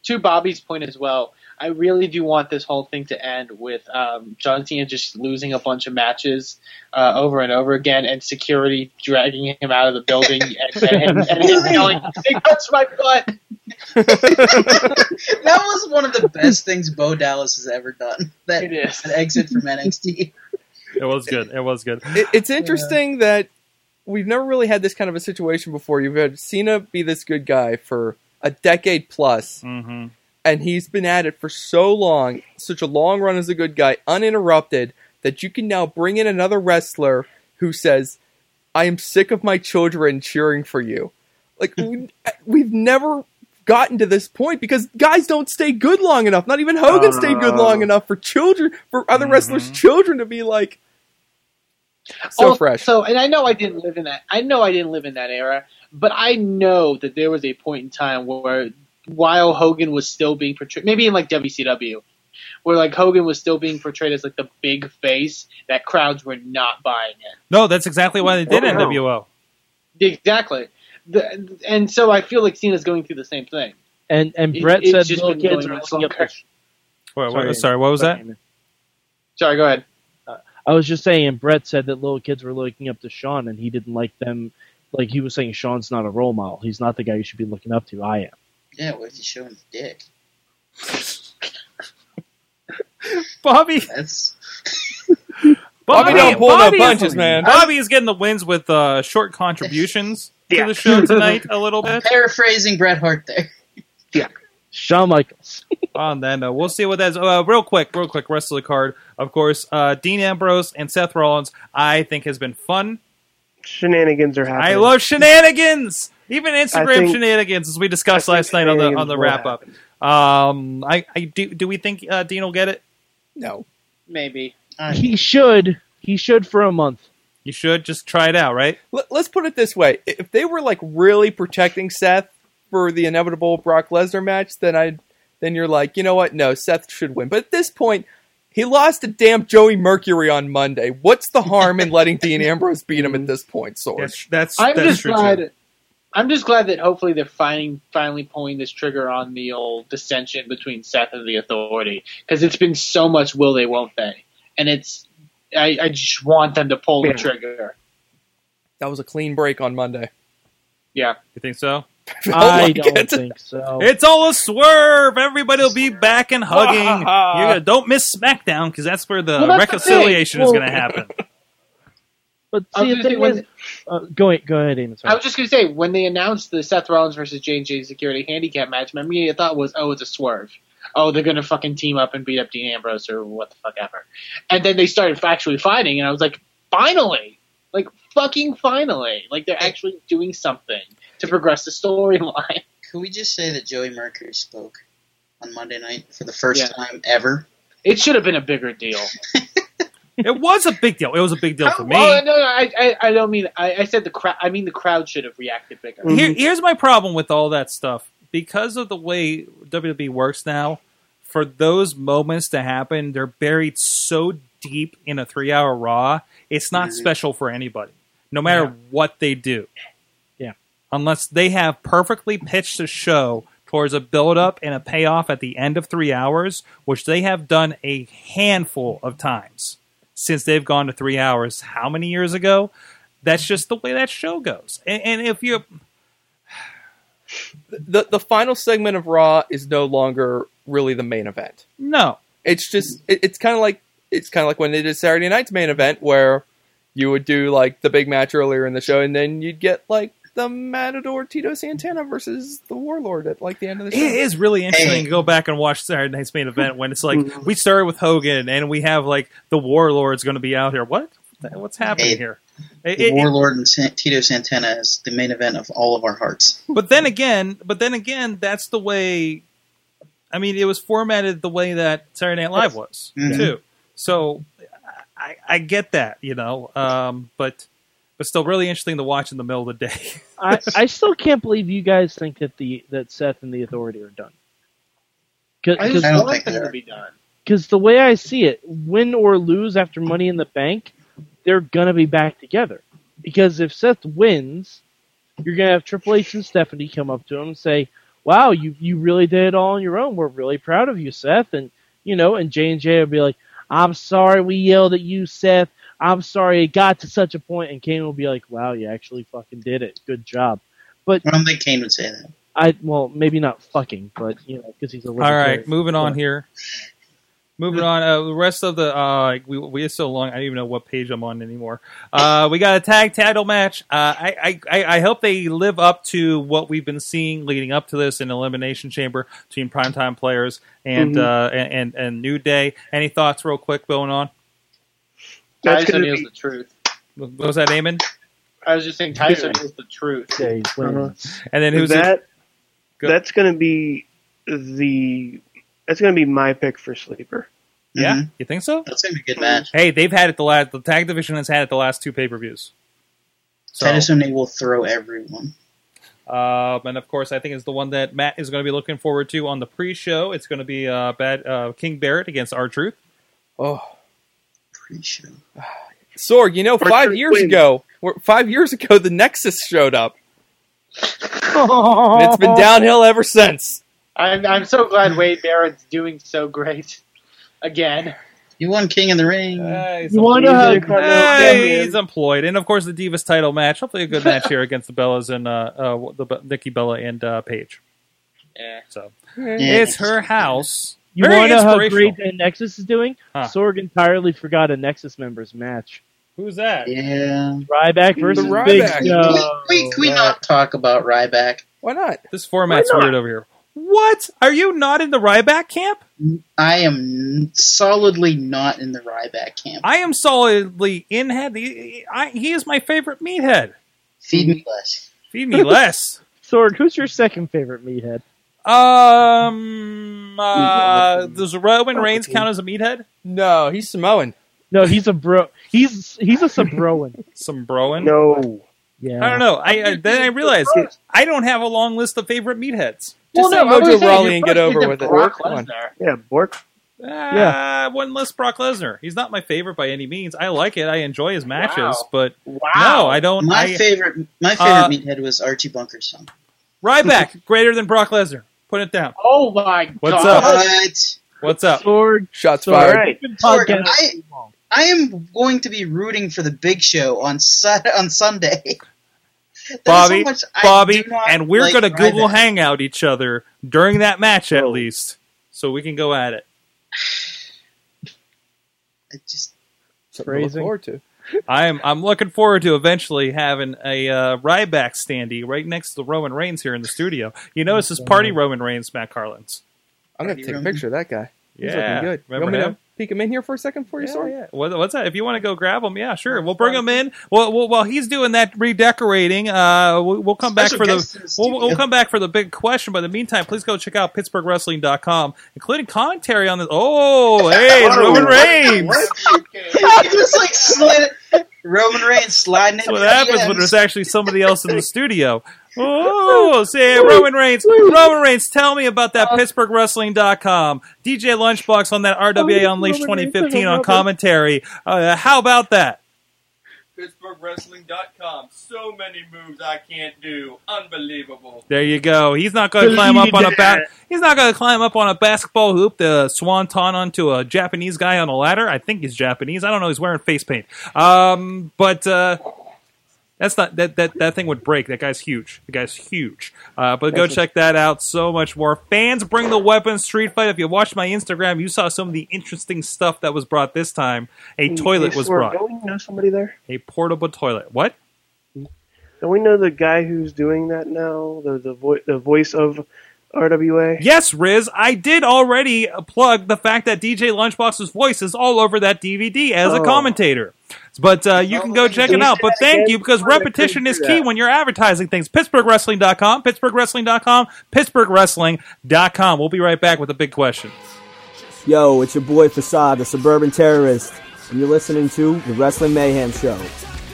to Bobby's point as well, I really do want this whole thing to end with um, John Cena just losing a bunch of matches uh, over and over again, and security dragging him out of the building (laughs) and, and, him, and him yelling, "Hey, touch my butt!" (laughs) that was one of the best things Bo Dallas has ever done. That, It is. that exit from NXT. It was good. It was good. It, it's interesting that we've never really had this kind of a situation before. You've had Cena be this good guy for a decade plus, hmm and he's been at it for so long, such a long run as a good guy, uninterrupted, that you can now bring in another wrestler who says, I am sick of my children cheering for you. Like, (laughs) we, we've never gotten to this point because guys don't stay good long enough. Not even Hogan stayed good long enough for children, for other Mhm. wrestlers' children to be like, so Also- fresh. So, and I know I didn't live in that. I know I didn't live in that era, but I know that there was a point in time where, while Hogan was still being portrayed, maybe in like WCW, where like Hogan was still being portrayed as like the big face, that crowds were not buying it. No, that's exactly why they did Oh, no. NWO. Exactly. The, and so I feel like Cena's going through the same thing. And and It- Bret it's said just little been kids are on looking up. longer. Wait, Sorry, sorry, what was that? Sorry, go ahead. I was just saying, Bret said that little kids were looking up to Shawn, and he didn't like them. Like he was saying, Shawn's not a role model. He's not the guy you should be looking up to. I am. Yeah, what if you show him the dick? (laughs) Bobby, That's (laughs) Bobby don't pull no punches, man. Bobby is getting the wins with uh, short contributions to the show tonight a little bit. paraphrasing Bret Hart there. Shawn Michaels. (laughs) On then, uh, we'll see what that's. Uh, real quick, real quick, rest of the card. Of course, uh, Dean Ambrose and Seth Rollins. I think has been fun. Shenanigans are happening. I love shenanigans, even Instagram think- shenanigans, as we discussed last night on the on the wrap up. Um, I, I do. Do we think uh, Dean will get it? no. Maybe. Uh, He should. He should for a month. You should just try it out, right? Let, let's put it this way: if they were like really protecting Seth for the inevitable Brock Lesnar match, then I, then you're like, you know what? No, Seth should win. But at this point, he lost to damn Joey Mercury on Monday. What's the harm in letting Dean Ambrose beat him at this point, Sorg? That's that's. I'm that's just true, glad. too. I'm just glad that hopefully they're finding, finally pulling this trigger on the old dissension between Seth and the Authority because it's been so much will they won't they, and it's I, I just want them to pull Yeah. the trigger. That was a clean break on Monday. Yeah, You think so? (laughs) I like don't it. think so. It's all a swerve. Everybody will be back and hugging. (laughs) You're gonna, don't miss SmackDown because that's where the Well, that's the reconciliation thing. is going to happen. (laughs) but I was see, gonna the thing when- is, uh, go ahead, go ahead, Eamon. I was just gonna say when they announced the Seth Rollins versus J and J Security Handicap match, my immediate thought was, oh, it's a swerve. Oh, they're gonna fucking team up and beat up Dean Ambrose or what the fuck ever. And then they started actually fighting, and I was like, finally, like fucking finally, like they're actually doing something to progress the storyline. (laughs) Can we just say that Joey Mercury spoke on Monday night for the first Yeah. time ever? It should have been a bigger deal. (laughs) it was a big deal. It was a big deal for me. Oh, no, no, I, I, I don't mean. I, I said the crowd. I mean the crowd should have reacted bigger. Here, mm-hmm. here's my problem with all that stuff. Because of the way WWE works now, for those moments to happen, they're buried so deep in a three hour Raw, it's not mm-hmm. special for anybody, no matter Yeah. what they do. Unless they have perfectly pitched a show towards a build up and a payoff at the end of three hours, which they have done a handful of times since they've gone to three hours. How many years ago? That's just the way that show goes. And, and if you The the final segment of Raw is no longer really the main event. no, It's just it, it's kind of like it's kind of like when they did Saturday night's main event where you would do like the big match earlier in the show and then you'd get like the Matador Tito Santana versus the Warlord at like the end of the show. It is really interesting Hey. to go back and watch Saturday Night's main event when it's like we started with Hogan and we have like the Warlord's going to be out here. What? What's happening Hey. here? It- The it- Warlord and San- Tito Santana is the main event of all of our hearts. but then again, but then again, that's the way. I mean, it was formatted the way that Saturday Night Live was Mhm. too. So I, I get that, you know, um, but but still really interesting to watch in the middle of the day. (laughs) I, I still can't believe you guys think that the that Seth and the Authority are done. I Because just I don't think them they to are. be done. because the way I see it, win or lose after Money in the Bank, they're gonna be back together. Because if Seth wins, you're gonna have Triple H and Stephanie come up to him and say, "Wow, you you really did it all on your own. We're really proud of you, Seth." And you know, and J and J will be like, "I'm sorry we yelled at you, Seth. I'm sorry it got to such a. And Kane will be like, "Wow, you actually fucking did it. Good job." But I don't think Kane would say that. I well, maybe not fucking, but you know, because he's a little All right, libertarian. moving on here. Moving on, uh, the rest of the uh, we we are so long. I don't even know what page I'm on anymore. Uh, we got a tag title match. Uh, I, I I hope they live up to what we've been seeing leading up to this in Elimination Chamber between primetime players and Mhm. uh, and, and and New Day. Any thoughts, real quick, going on? That's Tyson gonna be- the truth. What was that, Eamon? I was just saying Tyson is the truth. Yeah, he. Uh-huh. And then who's that? Go- That's going to be the. That's going to be my pick for sleeper. yeah? Mhm. You think so? That's gonna be a good match. Hey, they've had it the last. The tag division has had it the last two pay per views. So, Titus O'Neil will throw everyone. Um, and of course, I think it's the one that Matt is going to be looking forward to on the pre-show. It's going to be uh, bad uh, King Barrett against R-Truth. Oh, Pre-show. Sorg, you know, five years wins. ago, five years ago, the Nexus showed up. (laughs) And it's been downhill ever since. I'm I'm so glad Wade Barrett's doing so great again. You won King in the Ring. Uh, he's You want to know how He's a- Hey, he's employed, and of course the Divas title match. Hopefully, a good match here (laughs) against the Bellas and uh, uh, the Be- Nikki Bella and uh, Paige. Yeah. So Yeah. it's her house. You want to know how great the Nexus is doing? Huh. Sorg entirely forgot a Nexus members match. Who's that? Yeah. Ryback versus The Big Ryback. Show. Can we, can we not talk about Ryback? Why not? This format's not? weird over here. What? Are you not in the Ryback camp? I am solidly not in the Ryback camp. I am solidly in head. He, I, he is my favorite meathead. Feed me less. Feed me less. (laughs) Sorg, who's your second favorite meathead? Um, uh, does Roman Reigns count as a meathead? No, he's Samoan. No, he's a bro. He's he's a Sabroan. (laughs) Some broing? No. Yeah. I don't know. I, I then I realized I don't have a long list of favorite meatheads. Just say I was Mojo saying, Rawley and get over with it. Brock Come on. Lesnar. Yeah, Bork. Uh, Yeah. One less Brock Lesnar. He's not my favorite by any means. I like it. I enjoy his matches, Wow. but Wow. no, I don't. My I, favorite, my favorite Uh, meathead was Archie Bunker's son. Ryback greater than Brock Lesnar. Put it down. Oh my What's god. What's up? But What's up? Sorg. Shots Sorg. fired. Alright. We've been Sorg, podcasting I- I am going to be rooting for the Big Show on Sun- on Sunday. (laughs) That is Bobby, how much Bobby, not and we're like going to Google Ryback. Hangout each other during that match at Oh. least, so we can go at it. (sighs) I just Something to look forward to. I'm I'm looking forward to eventually having a uh, Ryback standee right next to the Roman Reigns here in the studio. You notice this party Roman Reigns, Matt Carlins. I'm going to take a picture of that guy. He's Yeah. looking good. You Remember want me him? To peek him in here for a second for you, Yeah, Sorg? yeah. What, what's that? If you want to go grab him, yeah, sure. We'll bring him in. Well, well while he's doing that redecorating, uh, we'll, we'll come back Special for the the we'll, we'll come back for the big question. But in the meantime, please go check out PittsburghWrestling.com, including commentary on this. Oh, (laughs) hey, it's Roman Reigns. (laughs) I just like slid Roman Reigns sliding That's what happens when there's actually somebody else in the studio. Oh, say (laughs) Roman Reigns. Roman Reigns, tell me about that PittsburghWrestling.com. DJ Lunchbox on that RWA Unleashed 2015 on commentary. Uh, how about that? PittsburghWrestling.com. So many moves I can't do. Unbelievable. There you go. He's not going to climb up on a ba- He's not going to climb up on a basketball hoop to swanton onto a Japanese guy on a ladder. I think he's Japanese. I don't know. He's wearing face paint. Um, but uh, that's not that that that thing would break. That guy's huge. The guy's huge. Uh, but go check that out. So much more. Fans bring the weapons. Street fight. If you watched my Instagram, you saw some of the interesting stuff that was brought this time. A toilet was brought. Don't we know somebody there? A portable toilet. What? Don't we know the guy who's doing that now? The the, vo- the voice of RWA. Yes, Riz, I did already plug the fact that DJ Lunchbox's voice is all over that DVD as a Oh. commentator. But uh, you can go check it out. But thank you because repetition is key when you're advertising things. PittsburghWrestling.com, PittsburghWrestling.com, PittsburghWrestling.com. We'll be right back with a big question. Yo, it's your boy Facade, the suburban terrorist, and you're listening to the Wrestling Mayhem Show.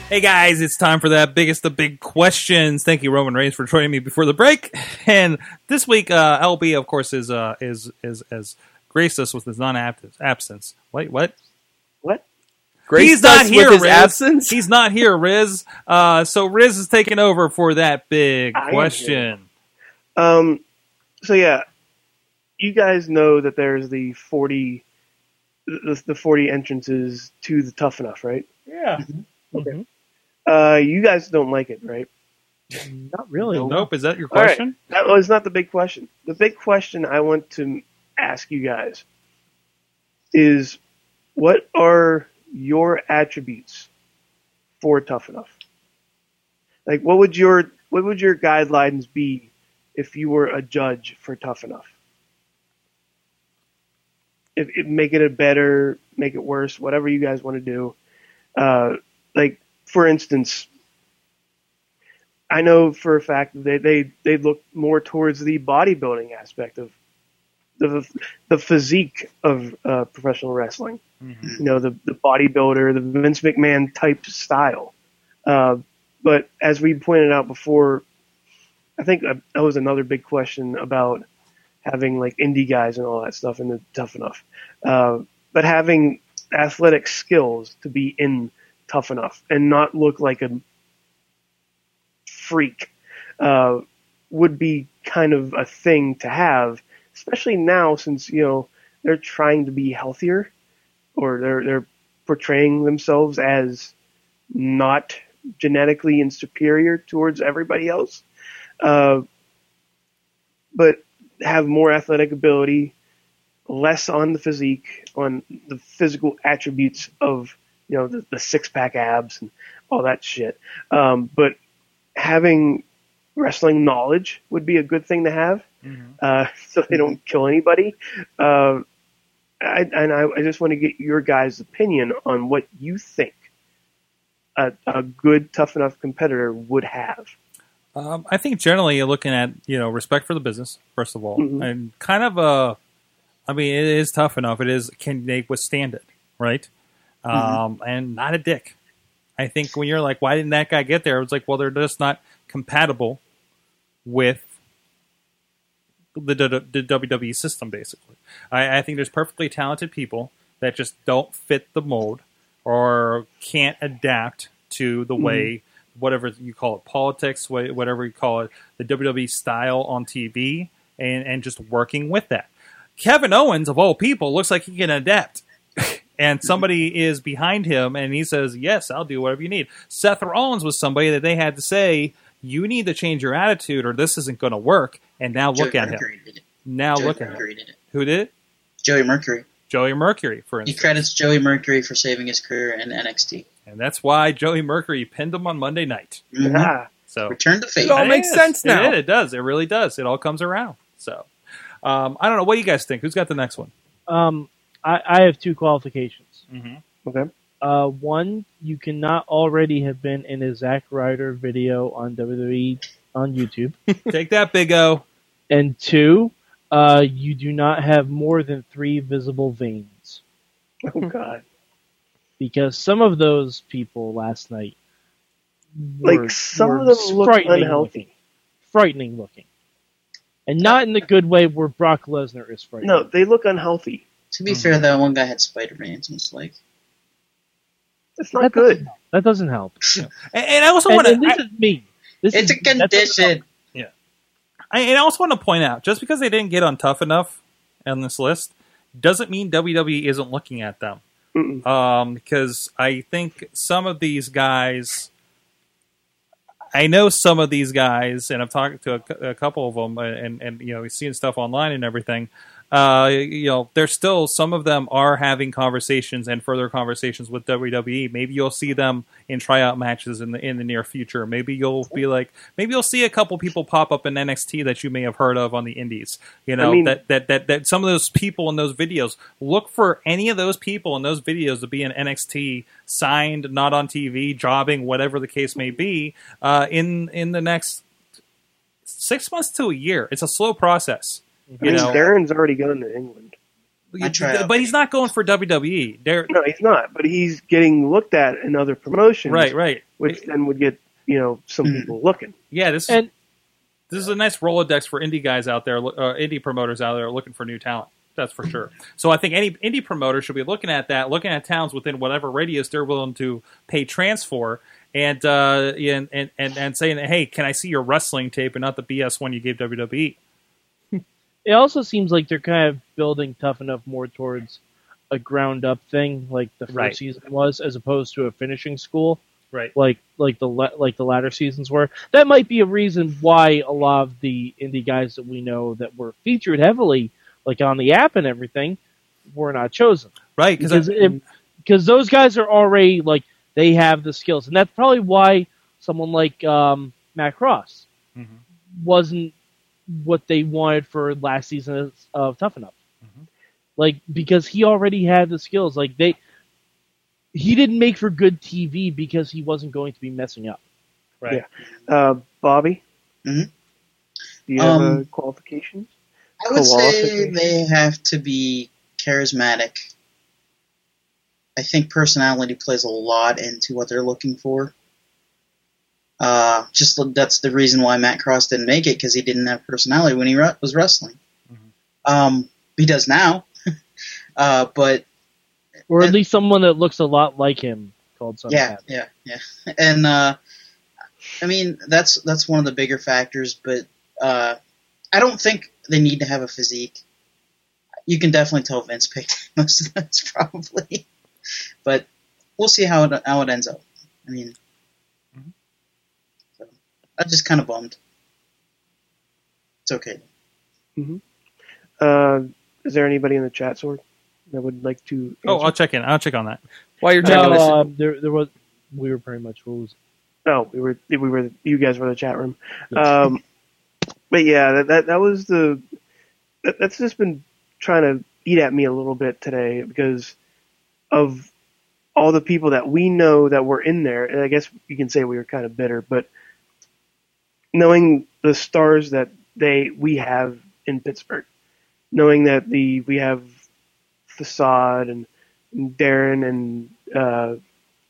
Hey guys, it's time for that biggest of big questions. Thank you, Roman Reigns, for joining me before the break. And this week, uh, LB, of course, is uh, is is has graced us with his non-absence. Wait, what? What? Graced He's not here, with his Riz. absence? He's not here, Riz. Uh, so Riz is taking over for that big I question. Um, so yeah, you guys know that there's the forty, the, the forty entrances to the Tough Enough, right? Yeah. Mhm. Uh, you guys don't like it, right? Not really. Nope. Is that your All right. question? That was not the big question. The big question I want to ask you guys is, what are your attributes for Tough Enough? Like, what would your what would your guidelines be if you were a judge for Tough Enough? If, if make it a better, make it worse, whatever you guys want to do. Uh, like, for instance, I know for a fact that they, they, look more towards the bodybuilding aspect of the the physique of uh, professional wrestling. You know, the the bodybuilder, the Vince McMahon type style. Uh, but as we pointed out before, I think uh, that was another big question about having like indie guys and all that stuff in the tough enough. Uh, but having athletic skills to be in tough enough and not look like a freak uh, would be kind of a thing to have, especially now since you know they're trying to be healthier or they're they're portraying themselves as not genetically and superior towards everybody else, uh, but have more athletic ability, less on the physique, on the physical attributes of you know the, the six pack abs and all that shit. Um, but having wrestling knowledge would be a good thing to have, uh, (laughs) so they don't kill anybody. Uh, I, and I, I just want to get your guys' opinion on what you think a, a good, tough enough competitor would have. Um, I think generally you're looking at you know respect for the business first of all, Mhm. and kind of a. I mean, it is tough enough. It is. Can they withstand it? Right. Um, and not a dick. I think when you're like, why didn't that guy get there? It's like, well, they're just not compatible with the, the, WWE system, basically. I, I think there's perfectly talented people that just don't fit the mold or can't adapt to the mm-hmm. way, whatever you call it, politics, whatever you call it, the WWE style on TV, and, and just working with that. Kevin Owens, of all people, looks like he can adapt. (laughs) and somebody is behind him and he says, Yes, I'll do whatever you need. Seth Rollins was somebody that they had to say, You need to change your attitude or this isn't going to work. And now look Joey at him. Mercury did it. Now Joey look at him. Did it. Who did it? Joey Mercury. Joey Mercury, for He credits Joey Mercury for saving his career in NXT. And that's why Joey Mercury pinned him on Monday night. Mhm. Ah, So Return to fate. It all It makes is. sense now. It, is. it does. It really does. It all comes around. So um, I don't know. What do you guys think? Who's got the next one? Um, I, I have two qualifications. Mm-hmm. okay. Uh, one, you cannot already have been in a Zack Ryder video on WWE on YouTube. (laughs) Take that, Big O. and two, uh, you do not have more than three visible veins. Oh God. Because some of those people last night, Like, some were of them look unhealthy. looking. frightening looking, and not in the good way where Brock Lesnar is frightening. No, they look unhealthy. To be fair, though, one guy had spider veins and it's like, It's not that good. Doesn't, that doesn't help. (laughs) And, and I also want and this to. is me. This it's is, a that doesn't condition. I, and I also want to point out, just because they didn't get on tough enough on this list, doesn't mean WWE isn't looking at them. Um, because I think some of these guys, I know some of these guys, and I've talked to a, a couple of them, and and you know, we've seen stuff online and everything. Uh, you know, there's still some of them are having conversations and further conversations with WWE. Maybe you'll see them in tryout matches in the in the near future. Maybe you'll be like, maybe you'll see a couple people pop up in NXT that you may have heard of on the Indies. You know, mean- that, that that that some of those people in those videos look for any of those people in those videos to be in NXT signed, not on TV, jobbing, whatever the case may be, uh, in in the next six months to a year. It's a slow process. I mean, know, Darren's already going to England. I but he's not going for WWE. Dar- No, he's not, but he's getting looked at in other promotions, right, right. Which then would get you know some Mhm. people looking. Yeah, this And this is a nice Rolodex for indie guys out there, uh, indie promoters out there looking for new talent. That's for sure. So I think any indie promoter should be looking at that, looking at towns within whatever radius they're willing to pay trans for, and uh, and, and and and saying, "Hey, can I see your wrestling tape and not the BS one you gave E?" WWE?" It also seems like they're kind of building tough enough more towards a ground up thing, like the first Right. season was, as opposed to a finishing school, Right. like like the like the latter seasons were. That might be a reason why a lot of the indie guys that we know that were featured heavily, like on the app and everything, were not chosen Right. because because those guys are already like they have the skills, and that's probably why someone like um, Matt Cross Mhm. wasn't what they wanted for last season of, of Tough Enough. Mhm. Like because he already had the skills. Like they, he didn't make for good TV because he wasn't going to be messing up. right. Uh, Bobby, Mhm. do you have Um, uh, qualifications? I would say they have to be charismatic. I think personality plays a lot into what they're looking for. Uh, just that's the reason why Matt Cross didn't make it because he didn't have personality when he re- was wrestling. Um, he does now, (laughs) uh, but Or at And- least someone that looks a lot like him called something. yeah, yeah, yeah. (laughs) And uh, I mean that's that's one of the bigger factors, but uh, I don't think they need to have a physique. You can definitely tell Vince picked (laughs) most of those probably, but we'll see how it how it ends up. I mean, so, I'm just kind of bummed. It's okay. Uh, is there anybody in the chat Sorg that would like to? Oh. I'll check in. I'll check on that. While you're checking No, this, um, there there was we were pretty much rules. No, we were we were you guys were in the chat room. Um, but yeah, that, that that was the that, that's just been trying to eat at me a little bit today because of all the people that we know that were in there. And I guess you can say we were kind of bitter, but knowing the stars that they we have in Pittsburgh, knowing that the we have Facade and, and Darren and uh,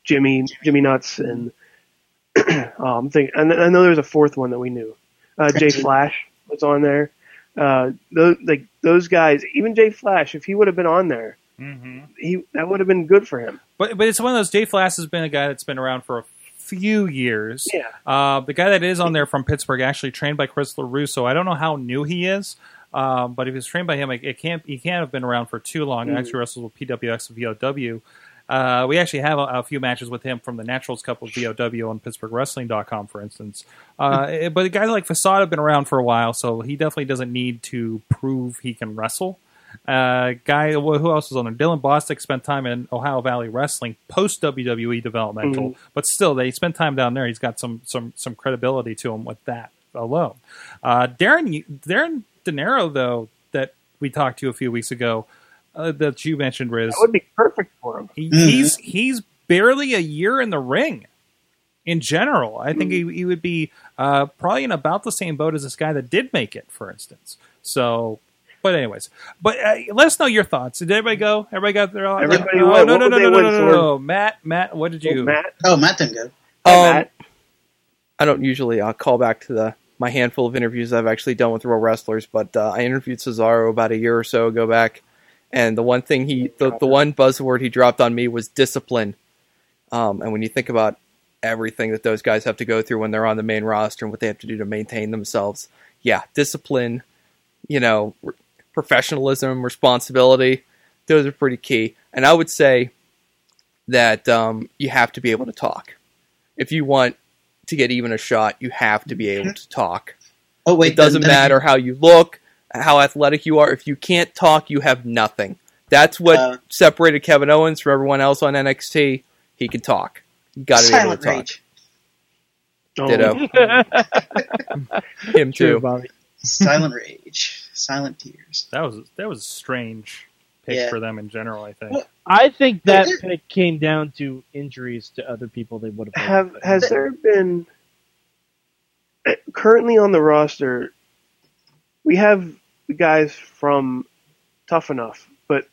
Jimmy Jimmy Nuts and (clears throat) oh, I'm thinking. I I know there was a fourth one that we knew. Uh, Jay Flash was on there. Uh, those like those guys, even Jay Flash, if he would have been on there, Mm-hmm. he that would have been good for him. But but it's one of those. Jay Flash has been a guy that's been around for a few years. Yeah. Uh, the guy that is on there from Pittsburgh actually trained by Chris LaRusso. I don't know how new he is, um, but if he's trained by him, it, it can't he can't have been around for too long. Mhm. Actually, wrestles with PWX and VOW. Uh, we actually have a, a few matches with him from the Naturals Cup with VOW on PittsburghWrestling.com, for instance. Uh, but a guy like Facade have been around for a while, so he definitely doesn't need to prove he can wrestle. Uh, guy, wh- who else was on there? Dylan Bostic spent time in Ohio Valley Wrestling post WWE developmental, Mhm. but still they spent time down there. He's got some some some credibility to him with that alone. Uh, Darren Darren De Niro though that we talked to a few weeks ago uh, that you mentioned, Riz. That would be perfect for him. He, Mhm. He's he's barely a year in the ring. In general, I think he, he would be uh, probably in about the same boat as this guy that did make it, for instance. So, but anyways, but uh, let us know your thoughts. Did everybody go? Everybody got their? Everybody oh, went. no, What no, would no, no, no, no, no, no. Matt, Matt, what did Oh, you? Matt, Oh, Matt didn't go. Hi, um, Matt. I don't usually uh, call back to the my handful of interviews I've actually done with real wrestlers, but uh, I interviewed Cesaro about a year or so ago back, and the one thing he, the, the one buzzword he dropped on me was discipline. Um, and when you think about everything that those guys have to go through when they're on the main roster and what they have to do to maintain themselves, yeah, discipline, you know, r- professionalism, responsibility, those are pretty key. And I would say that um, you have to be able to talk. If you want to get even a shot, you have to be able to talk. Oh wait, it doesn't then- then- matter how you look, how athletic you are. If you can't talk, you have nothing. That's what Uh, separated Kevin Owens from everyone else on NXT. He can talk. You got to be able Silent to talk. rage. Ditto. (laughs) Him True, too. Bobby. Silent rage. Silent tears. That was that was a strange pick Yeah. for them in general. I think. Well, I think that There- pick came down to injuries to other people they would have. Have has there been currently on the roster? We have guys from Tough Enough, but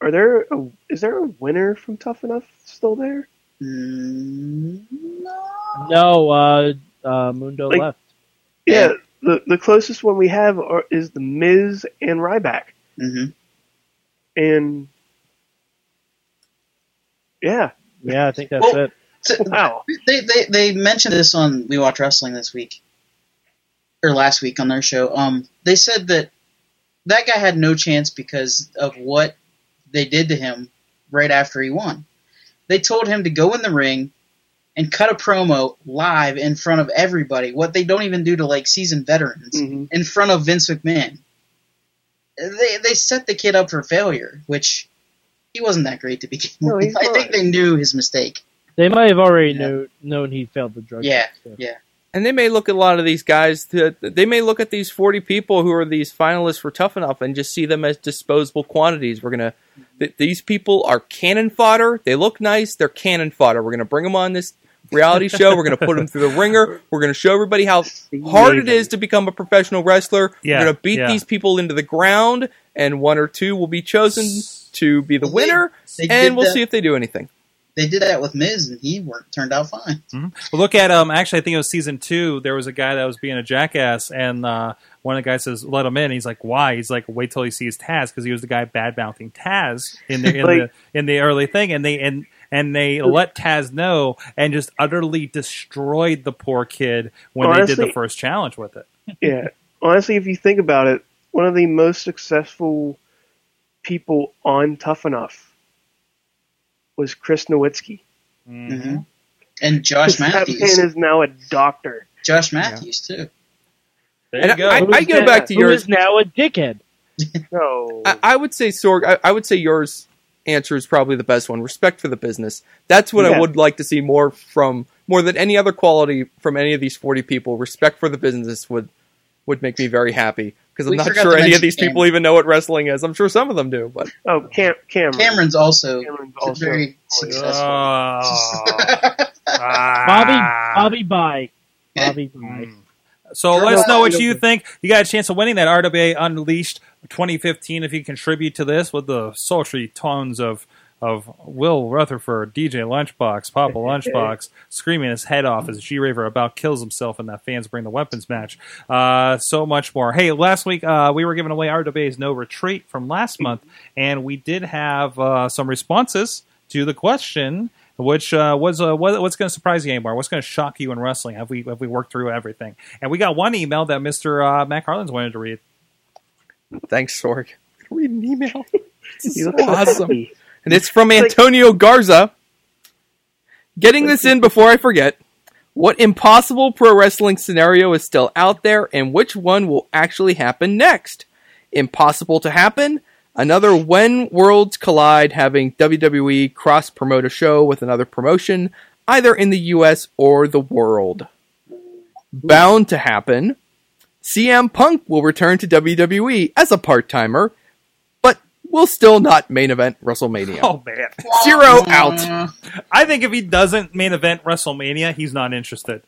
are there a, is there a winner from Tough Enough still there? Mm, no. No, uh, uh, Mundo Like- left. Yeah, the the closest one we have are, is the Miz and Ryback, hmm and yeah, Yeah, I think that's Well- it. So, wow, they, they they mentioned this on We Watch Wrestling this week or last week on their show. Um, they said that that guy had no chance because of what they did to him right after he won. They told him to go in the ring and cut a promo live in front of everybody. What they don't even do to like seasoned veterans Mhm. in front of Vince McMahon. They they set the kid up for failure, which he wasn't that great to begin No, with. I think they knew his mistake. They might have already Yeah. knew, known he failed the drug Yeah, test. too. yeah. And they may look at a lot of these guys. To, they may look at these forty people who are these finalists for Tough Enough and just see them as disposable quantities. We're gonna. Th- these people are cannon fodder. They look nice. They're cannon fodder. We're gonna bring them on this reality show. We're gonna put them through the ringer. We're gonna show everybody how hard it is to become a professional wrestler. Yeah, We're gonna beat yeah. these people into the ground, and one or two will be chosen to be the Well, they- winner. they and we'll that- see if they do anything. They did that with Miz, and he worked, turned out fine. Well, look at um. Actually, I think it was season two. There was a guy that was being a jackass, and uh, one of the guys says, "Let him in." He's like, "Why?" He's like, "Wait till he sees Taz," because he was the guy bad mouthing Taz in the in (laughs) Like- the in the early thing, and they and and they let Taz know, and just utterly destroyed the poor kid when they did the first challenge with it. (laughs) yeah. Honestly, if you think about it, one of the most successful people on Tough Enough was Chris Nowinski. hmm And Josh Matthews. man is now a doctor. Josh Matthews too. There And you go. I, I go back to Who yours. is now a dickhead? No, I, I would say Sorg. I, I would say yours answer is probably the best one. Respect for the business. That's what I would like to see more from more than any other quality from any of these forty people. Respect for the business would would make me very happy because I'm not sure any of mention these people Cameron. even know what wrestling is. I'm sure some of them do, but oh Cam Cameron. Cameron's also Cameron's also very Oh, successful. (laughs) ah. Bobby, Bobby, bye. Bobby, bye. So let us know what you think. You got a chance of winning that RWA Unleashed 2015 if you contribute to this with the sultry tones of of Will Rutherford, DJ Lunchbox, Papa (laughs) Lunchbox, screaming his head off as G Raver about kills himself in that fans bring the weapons match. Uh, so much more. Hey, last week uh, we were giving away RWA's No Retreat from last month, and we did have uh, some responses to the question. Which uh, was uh, what, what's going to surprise you anymore? What's going to shock you in wrestling? Have we have we worked through everything? And we got one email that Mister uh, Matt Carlins wanted to read. thanks, Sorg. Read an email. (laughs) This He so awesome. happy. And it's from Antonio Garza. Getting this in before I forget. What impossible pro wrestling scenario is still out there, and which one will actually happen next? Impossible to happen? Another When Worlds Collide having WWE cross promote a show with another promotion, either in the US or the world. Bound to happen. CM Punk will return to WWE as a part timer, but will still not main event WrestleMania. Oh man, Zero out. Mm. I think if he doesn't main event WrestleMania, he's not interested.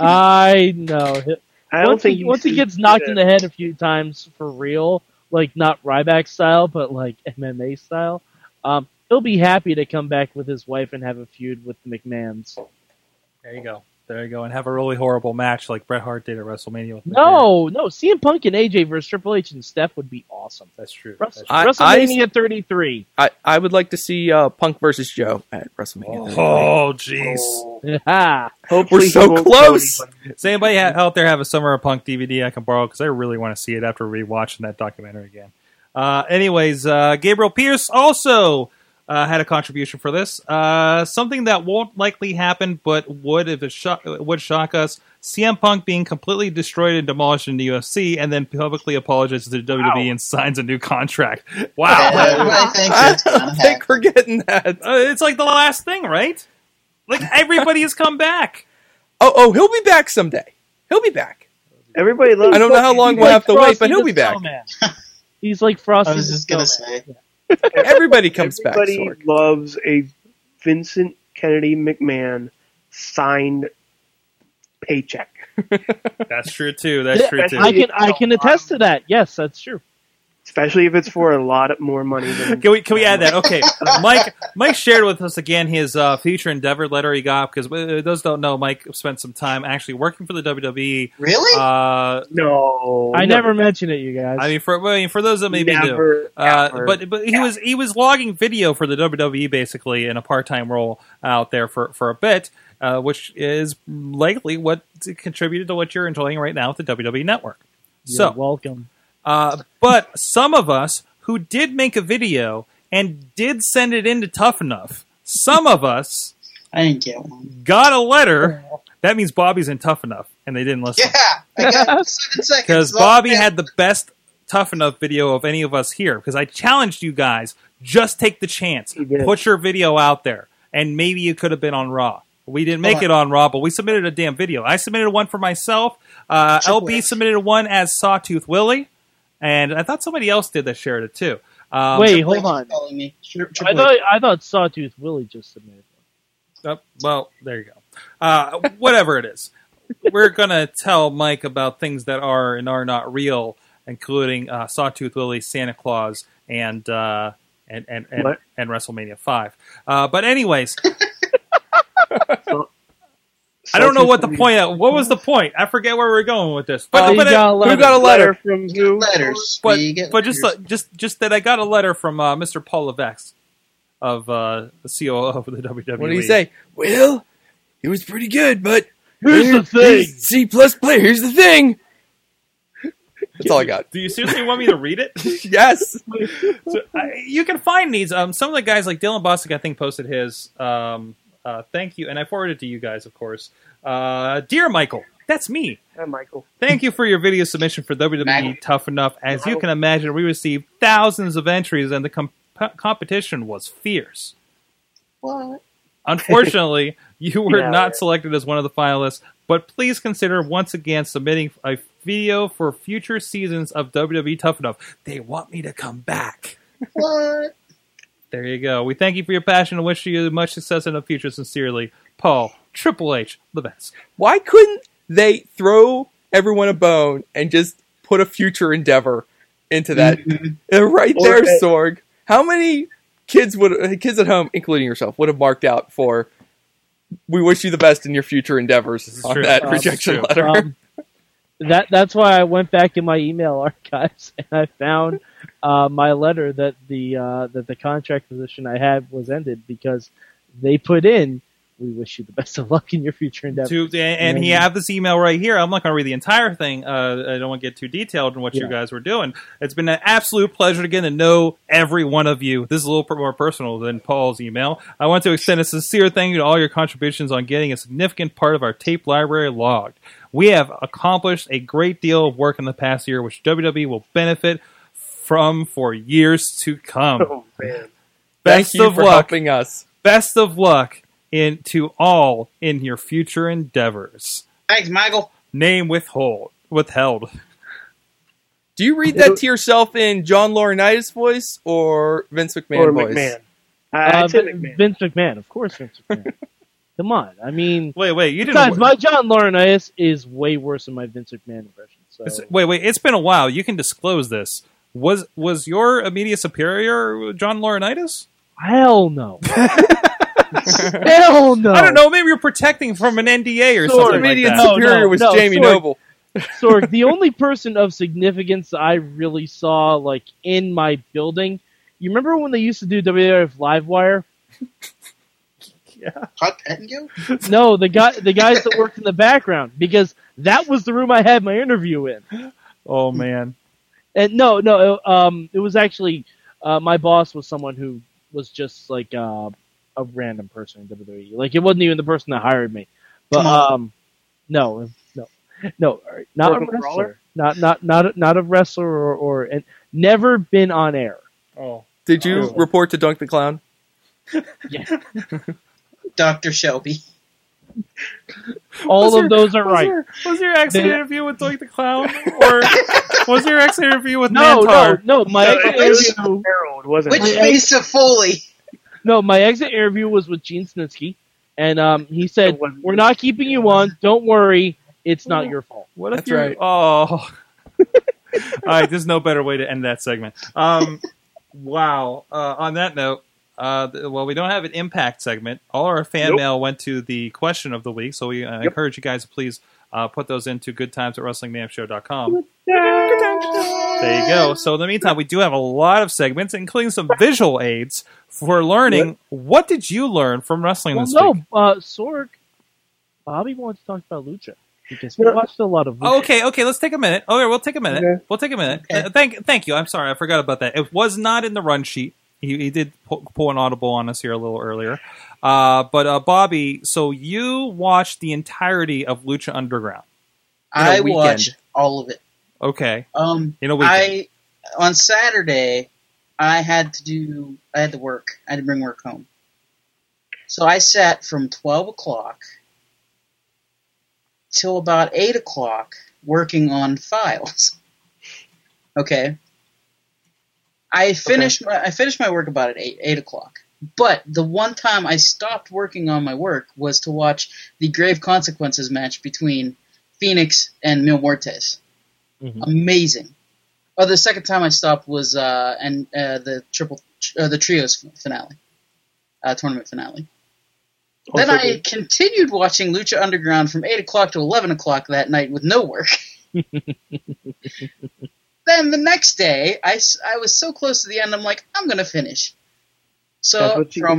I know. I don't once think he, once he gets knocked in the head a few times for real, like not Ryback style, but like MMA style, um, he'll be happy to come back with his wife and have a feud with the McMahons. There you go. There you go, and have a really horrible match like Bret Hart did at WrestleMania. With McMahon. No, no, CM Punk and AJ versus Triple H and Steph would be awesome. that's true. Wrest- That's true. I- WrestleMania 33. I, I would like to see uh, Punk versus Joe at WrestleMania. Oh jeez. (laughs) Ha! Hopefully We're so close. anybody. Does anybody ha- out there have a Summer of Punk DVD I can borrow? Because I really want to see it after rewatching that documentary again. Uh, anyways, uh, Gabriel Pierce also uh, had a contribution for this. Uh, something that won't likely happen, but would if it shock, would shock us. CM Punk being completely destroyed and demolished in the UFC, and then publicly apologizes to WWE and signs a new contract. (laughs) Wow, Everybody I don't (laughs) think we're getting that. Uh, it's like the last thing, right? Like everybody has come back. Oh, oh, he'll be back someday. He'll be back. Everybody loves. I don't know how long He's we'll like have to wait, but he'll be back. Snowman. He's like Frosty (laughs) I was the just gonna Snowman. say. Everybody comes back. Everybody loves a Vincent Kennedy McMahon signed paycheck. (laughs) That's true too. That's true too. I can I can attest to that. Yes, that's true. Especially if it's for a lot more money than. Can we can we add that? Okay, Mike. Mike shared with us again his uh, future endeavor letter he got because uh, those don't know. Mike spent some time actually working for the WWE. Really? Uh, no, I no. never mentioned it, you guys. I mean, for I mean, for those that maybe do, Never, uh, but but he was he was logging video for the WWE basically in a part time role out there for for a bit, uh, which is likely what contributed to what you're enjoying right now with the WWE Network. You're So welcome. Uh, but some of us who did make a video and did send it in to Tough Enough, some of us I didn't get one. got a letter. That means Bobby's in Tough Enough, and they didn't listen Yeah, I got (laughs) seven seconds. because Bobby had the best Tough Enough video of any of us here. Because I challenged you guys, just take the chance, He put your video out there, and maybe you could have been on Raw. We didn't make it on Raw, but we submitted a damn video. I submitted one for myself. Uh, LB submitted one as Sawtooth Willie, and I thought somebody else did that shared it too. Um, Wait, hold on. is calling me. I Triple thought H. I thought Sawtooth Willie just submitted. Oh, well, there you go. Uh, whatever it is, we're gonna tell Mike about things that are and are not real, including uh, Sawtooth Willie, Santa Claus, and uh, and and and, and WrestleMania Five. Uh, but anyways, (laughs) I don't know what the point. Of, What was the point? I forget where we're going with this. But, Oh, but, got a Who letter. got a letter? letter from who? letters. but, but just letters. uh, just just that I got a letter from uh, Mr. Paul Levesque of uh, the COO of the WWE. What did he say? Well, it was pretty good, but Here's the thing. C plus player. Here's the thing. That's all I got. Do you seriously want me to read it? (laughs) (laughs) yes. so, I, you can find these. Um, some of the guys like Dylan Bostic, I think, posted his. Um, uh, thank you, and I forwarded it to you guys, of course. Uh, dear Michael, that's me. Hi, Michael. Thank you for your video submission for WWE Michael. Tough Enough. As you can imagine, we received thousands of entries, and the com- competition was fierce. What? Unfortunately, (laughs) you were Yeah. not selected as one of the finalists, but please consider once again submitting a video for future seasons of WWE Tough Enough. They want me to come back. What? There you go. We thank you for your passion and wish you much success in the future. Sincerely, Paul Triple H Levesque. Why couldn't they throw everyone a bone and just put a future endeavor into that? Uh, (laughs) right there, that- Sorg. How many kids would kids at home, including yourself, would have marked out for? We wish you the best in your future endeavors is on true. that Um, rejection letter. Um, that that's why I went back in my email archives (laughs) and I found uh, my letter that the uh, that the contract position I had was ended because they put in we wish you the (laughs) best of luck in your future endeavors. To, and, and he had this email right here. I'm not going to read the entire thing. Uh, I don't want to get too detailed in what you guys were doing. It's been an absolute pleasure again to know every one of you. This is a little bit more personal than Paul's email. I want to extend a sincere thank you to all your contributions on getting a significant part of our tape library logged. We have accomplished a great deal of work in the past year, which WWE will benefit from for years to come. Oh man. Thank Best you of for luck. helping us. Best of luck in to all in your future endeavors. Thanks, Michael. Name withhold withheld. Do you read that to yourself in John Laurinaitis voice or Vince McMahon or voice? McMahon. Uh, Uh, Vin- McMahon. Vince McMahon, of course, Vince (laughs) McMahon. Come on, I mean, Wait, wait, you didn't. besides, my John Laurinaitis is way worse than my Vince McMahon impression. So It's- wait, wait. It's been a while. You can disclose this. Was was your immediate superior John Laurinaitis? hell no, (laughs) hell no. I don't know. Maybe you're protecting from an NDA or Sorry. something like Immediate that. No, superior no, was no, Jamie Sorg. Noble. Sorg, (laughs) the only person of significance I really saw like in my building. You remember when they used to do WWF Livewire? Todd Pettengill? No, the guy, the guys that worked in the background, because that was the room I had my interview in. Oh man. And no, no, um, it was actually uh, my boss was someone who was just like uh, a random person in WWE. Like it wasn't even the person that hired me. But um, no, no, no, all right, not a wrestler, Brawler? not not not not a wrestler or, or and never been on air. Oh, Did you Oh. report to Doink the Clown? (laughs) Yeah, Dr. Shelby. (laughs) all Was of those are was right. Your, was your exit They- interview with Doink the Clown, or (laughs) was your exit interview with No, Mantaur? no, no. My No, exit it was interview, Harold, wasn't Which it? face of Foley? no, my exit interview was with Gene Snitsky, and um, he said, "We're not keeping you on. Don't worry, it's not your fault." What if That's you're? right. Oh, (laughs) all right. There's no better way to end that segment. Um, wow. Uh, on that note, uh, well, we don't have an impact segment. All our fan Nope. mail went to the question of the week, so we uh, encourage you guys to please uh, put those into good times at WrestlingMayhemShow.com. There you go. So in the meantime, we do have a lot of segments, including some visual aids for learning. What did you learn from wrestling Well, this no, week? uh, Sorg, Bobby wants to talk about Lucha because we watched a lot of. Lucha. Okay, okay, let's take a minute. Okay, we'll take a minute. Okay. We'll take a minute. Okay. Uh, thank, thank you. I'm sorry, I forgot about that. It was not in the run sheet. He, he did pull, pull an audible on us here a little earlier. Uh, but uh, Bobby, so you watched the entirety of Lucha Underground. I weekend. watched all of it. Okay, Um, in a weekend. I on Saturday, I had to do. I had to work. I had to bring work home. So I sat from twelve o'clock till about eight o'clock working on files. (laughs) Okay. I finished my I finished my work about at eight eight o'clock. But the one time I stopped working on my work was to watch the Grave Consequences match between Phoenix and Mil Muertes Mhm. amazing. Oh, the second time I stopped was uh, and uh, the triple uh, the trios finale, uh, tournament finale. then I good. continued watching Lucha Underground from eight o'clock to eleven o'clock that night with no work. (laughs) then the next day, I, I was so close to the end. I'm like, I'm gonna finish. So That's what you from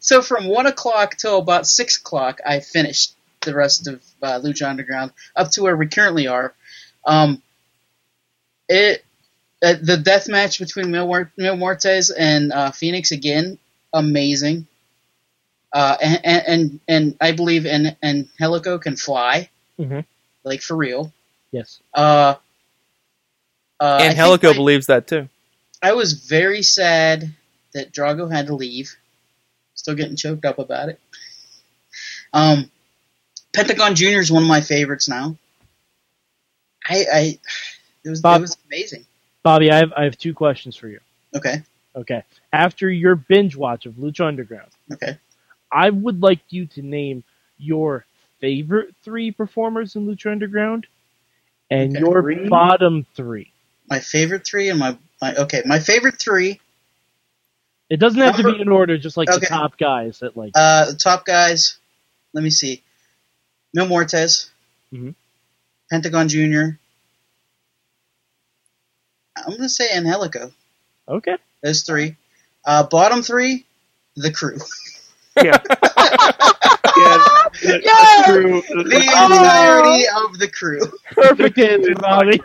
so from one o'clock till about six o'clock, I finished the rest of uh, Lucha Underground up to where we currently are. Um, it uh, the death match between Mil, Muer- Mil Muertes and uh, Phoenix again, amazing. Uh, and, and and and I believe and and Helico can fly, Mhm. like for real. Yes. Uh, uh, and think Helico my- believes that too. I was very sad that Drago had to leave. Still getting choked up about it. Um, Pentagon Junior is one of my favorites now. I, I it was Bob- it was amazing. Bobby, I have I have two questions for you. Okay, Okay. After your binge watch of Lucha Underground, okay. I would like you to name your favorite three performers in Lucha Underground and Okay. your Three? bottom three. My favorite three and my, my okay. My favorite three. It doesn't have to be in order, just like Okay. the top guys that like. Uh, the top guys. Let me see. Mil Muertes. Mhm. Pentagon Junior. I'm gonna say Angelico. okay. Those three. Uh, bottom three, the crew. (laughs) Yeah. (laughs) yeah. The, Yeah! the crew, the, The crew- entirety of the crew. Perfect answer, Bobby.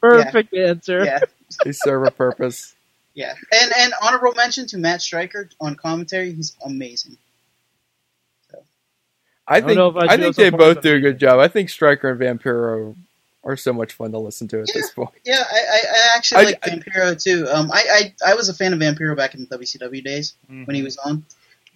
Perfect answer. Yeah, They serve a purpose. yeah. And and honorable mention to Matt Striker on commentary. He's amazing. I don't think know I'd I think they both do a good job. I think Striker and Vampiro are so much fun to listen to at Yeah. this point. Yeah, I, I, I actually I- like I- Vampiro too. Um, I, I I was a fan of Vampiro back in the WCW days when he was on.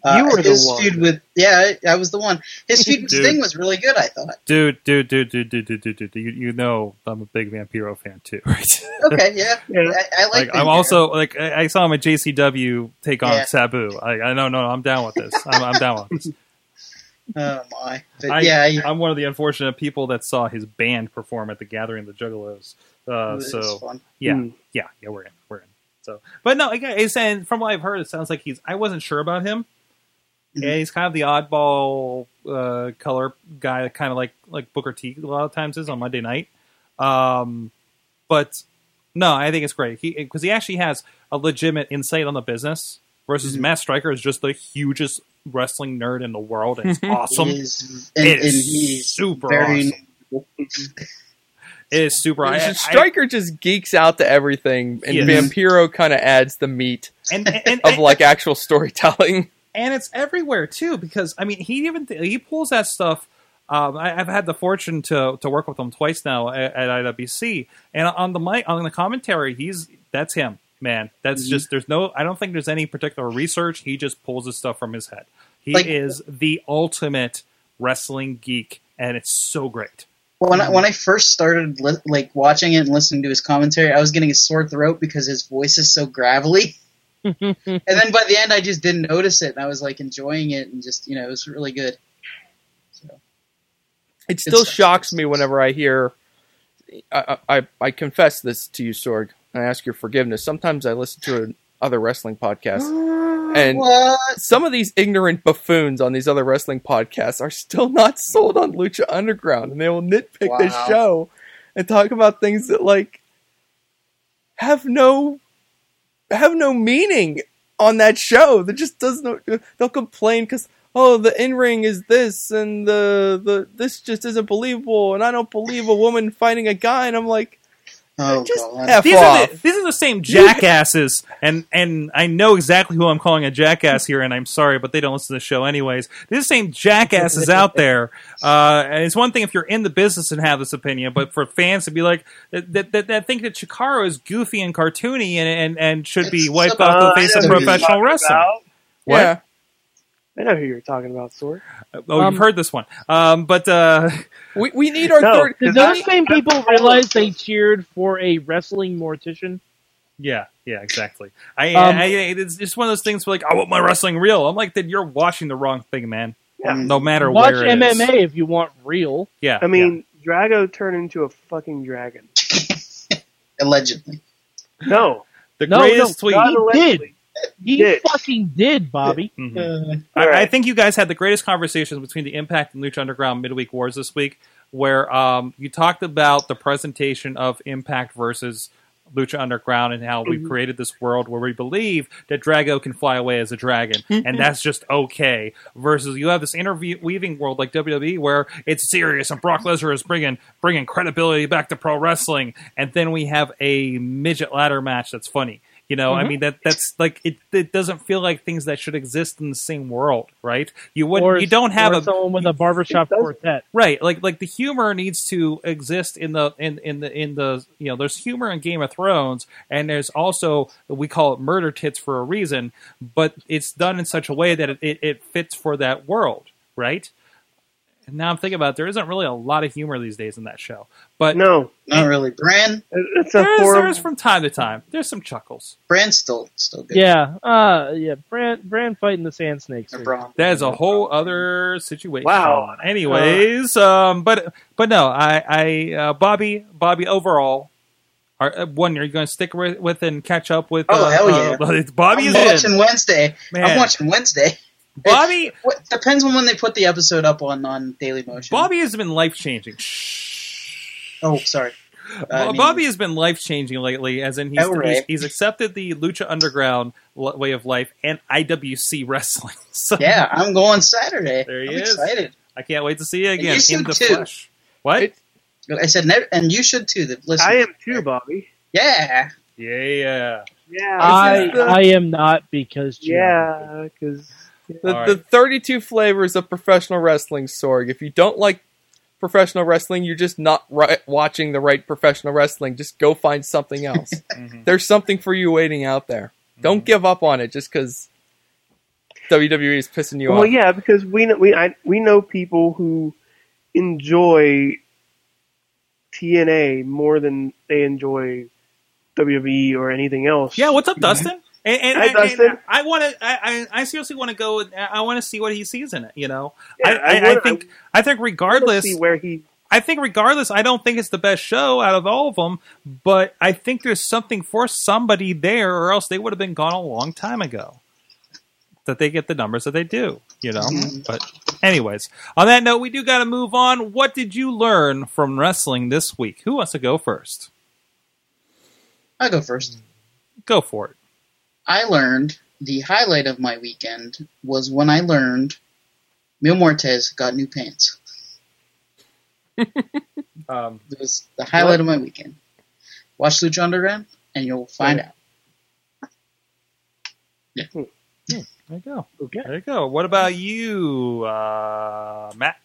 Uh, You were the his one. feud with yeah, I, I was the one. His feud with (laughs) Dude. Sting was really good. I thought. dude, dude, dude, dude, dude, dude, dude, dude. You, you know I'm a big Vampiro fan too, (laughs) right? Okay, yeah, (laughs) Yeah. I, I like. like I'm also like I I saw him at JCW take on Yeah. Sabu. I, I no no I'm down with this. I'm, I'm down with this. Oh my, but I, yeah, I, I'm one of the unfortunate people that saw his band perform at the Gathering of the Juggalos. Uh, so fun. yeah, Hmm. yeah, yeah, we're in, we're in. So, but no, again, it's and from what I've heard, it sounds like he's. I wasn't sure about him. Yeah, he's kind of the oddball uh, color guy, kind of like like Booker T. A lot of times is on Monday night. Um, but no, I think it's great because he, actually has a legitimate insight on the business. Versus Mhm. Matt Striker is just the hugest wrestling nerd in the world, it's (laughs) awesome. He is, and, It and he's super very. awesome. (laughs) It is super. I, I, Striker just geeks out to everything, and Yes. Vampiro kind of adds the meat and, and, (laughs) of like actual storytelling. And it's everywhere too because I mean he even he pulls that stuff. Um, I, I've had the fortune to to work with him twice now at, at IWC, and on the mic on the commentary, he's that's him, man. That's Mm-hmm. just there's no. I don't think there's any particular research. He just pulls his stuff from his head. He Like- is the ultimate wrestling geek, and it's so great. When I, when I first started li- like watching it and listening to his commentary, I was getting a sore throat because his voice is so gravelly. (laughs) (laughs) and then by the end, I just didn't notice it, and I was like enjoying it, and just you know, it was really good. So It still stuff. shocks me whenever I hear. I, I I confess this to you, Sorg, and I ask your forgiveness. Sometimes I listen to other wrestling podcasts, (gasps) and what? some of these ignorant buffoons on these other wrestling podcasts are still not (laughs) sold on Lucha Underground, and they will nitpick this show and talk about things that like have no have no meaning on that show. That just doesn't. They'll complain because oh, the in ring is this, and the the this just isn't believable, and I don't believe a woman fighting a guy, and I'm like, Oh just god. These off. are, the, these are the same jackasses, and and I know exactly who I'm calling a jackass here, and I'm sorry, but they don't listen to the show anyways. These are the same jackasses out (laughs) there. Uh, and it's one thing if you're in the business and have this opinion, but for fans to be like that, that, that, that think that Chikara is goofy and cartoony and and, and should be wiped off the face of professional wrestling. about. What? Yeah. I know who you're talking about, Sorg. Oh, Um, you've heard this one, um, but uh, (laughs) We, we need our No. third. Did those that- same people realize they cheered for a wrestling mortician? Yeah, yeah, exactly. I, Um, I, it's just one of those things where like I want my wrestling real. I'm like, then you're watching the wrong thing, man. Yeah. No matter Watch where it is. MMA if you want real. Yeah, I mean, Drago turned into a fucking dragon. (laughs) Allegedly. No, the No, greatest no, tweet. not He allegedly. He Did. fucking did, Bobby. Mhm. Uh, I, I think you guys had the greatest conversations between the Impact and Lucha Underground midweek wars this week, where um, you talked about the presentation of Impact versus Lucha Underground and how we've created this world where we believe that Drago can fly away as a dragon, and that's just okay. Versus you have this interweaving world like WWE where it's serious and Brock Lesnar is bringing bringing credibility back to pro wrestling, and then we have a midget ladder match that's funny. You know, I mm-hmm. mean that that's like it. It doesn't feel like things that should exist in the same world, right? You would Or you don't have a someone with a barbershop quartet. right like like the humor needs to exist in the in in the in the you know there's humor in Game of Thrones and there's also we call it murder tits for a reason, but it's done in such a way that it, it, it fits for that world, right? And now I'm thinking about it, there isn't really a lot of humor these days in that show, but no, not really. Bronn, it's a there's, horrible. there's from time to time there's some chuckles. Bronn's still still good. Yeah, uh, yeah. Bronn, Bronn fighting the sand snakes. Or That is a whole other situation. Wow. Anyways, um, but but no, I, I uh, Bobby, Bobby overall. Are, uh, one, are you going to stick with, with and catch up with? Oh, uh, hell yeah. uh, (laughs) Bobby I'm is watching in. Wednesday. Man. I'm watching Wednesday. Bobby, What, depends on when they put the episode up on on Daily Motion. Bobby has been life changing. Oh, sorry. I mean- Bobby has been life changing lately, as in he's, Oh, right. he's he's accepted the Lucha Underground way of life and IWC wrestling. (laughs) So Yeah, I'm going Saturday. There he I'm is. excited. I can't wait to see you again you should in the too. flesh. What? It- I said, never, and you should too. Listen. I am too, Bobby. Yeah. yeah. Yeah, I, This is the- I am not because yeah, because The, All the 32 flavors of professional wrestling, Sorg. If you don't like professional wrestling, you're just not right, watching the right professional wrestling. Just go find something else. (laughs) Mhm. There's something for you waiting out there. Don't give up on it just because WWE is pissing you well, off. Well, yeah, because we know we I, we know people who enjoy TNA more than they enjoy WWE or anything else. Yeah, what's up, Dustin? And, and, Hi, and- and I want to. I, I I seriously want to go. I want to see what he sees in it. You know, Yeah, I, I I, I wanna- think. I think regardless. see where he. I think regardless. I don't think it's the best show out of all of them. But I think there's something for somebody there, or else they would have been gone a long time ago. That they get the numbers that they do. You know. Mm-hmm. But anyways, on that note, we do got to move on. What did you learn from wrestling this week? Who wants to go first? I'll go first. Go for it. I learned the highlight of my weekend was when I learned Mil Muertes got new pants. (laughs) Um, It was the highlight of my weekend. Watch Lucha Underground, and you'll find out. Yeah, there you go. Okay. There you go. What about you, uh, Matt?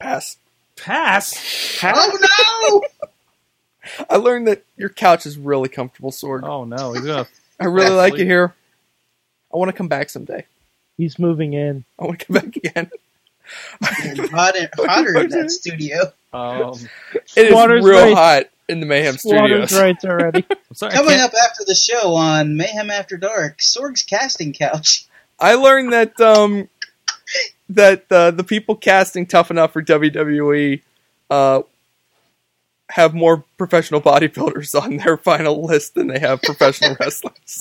Pass. Pass. Oh no! (laughs) I learned that your couch is really comfortable, Sorg. Oh no, he's gonna. (laughs) I really like sleep. it here. I want to come back someday. He's moving in. I want to come back again. It's hot (laughs) hotter in that studio. Um, It is Slaughter's real right. hot in the Mayhem Slaughter's Studios. rights already. (laughs) I'm sorry. Coming up after the show on Mayhem After Dark, Sorg's casting couch. I learned that um that uh, the people casting Tough Enough for WWE uh, have more professional bodybuilders on their final list than they have professional (laughs) wrestlers.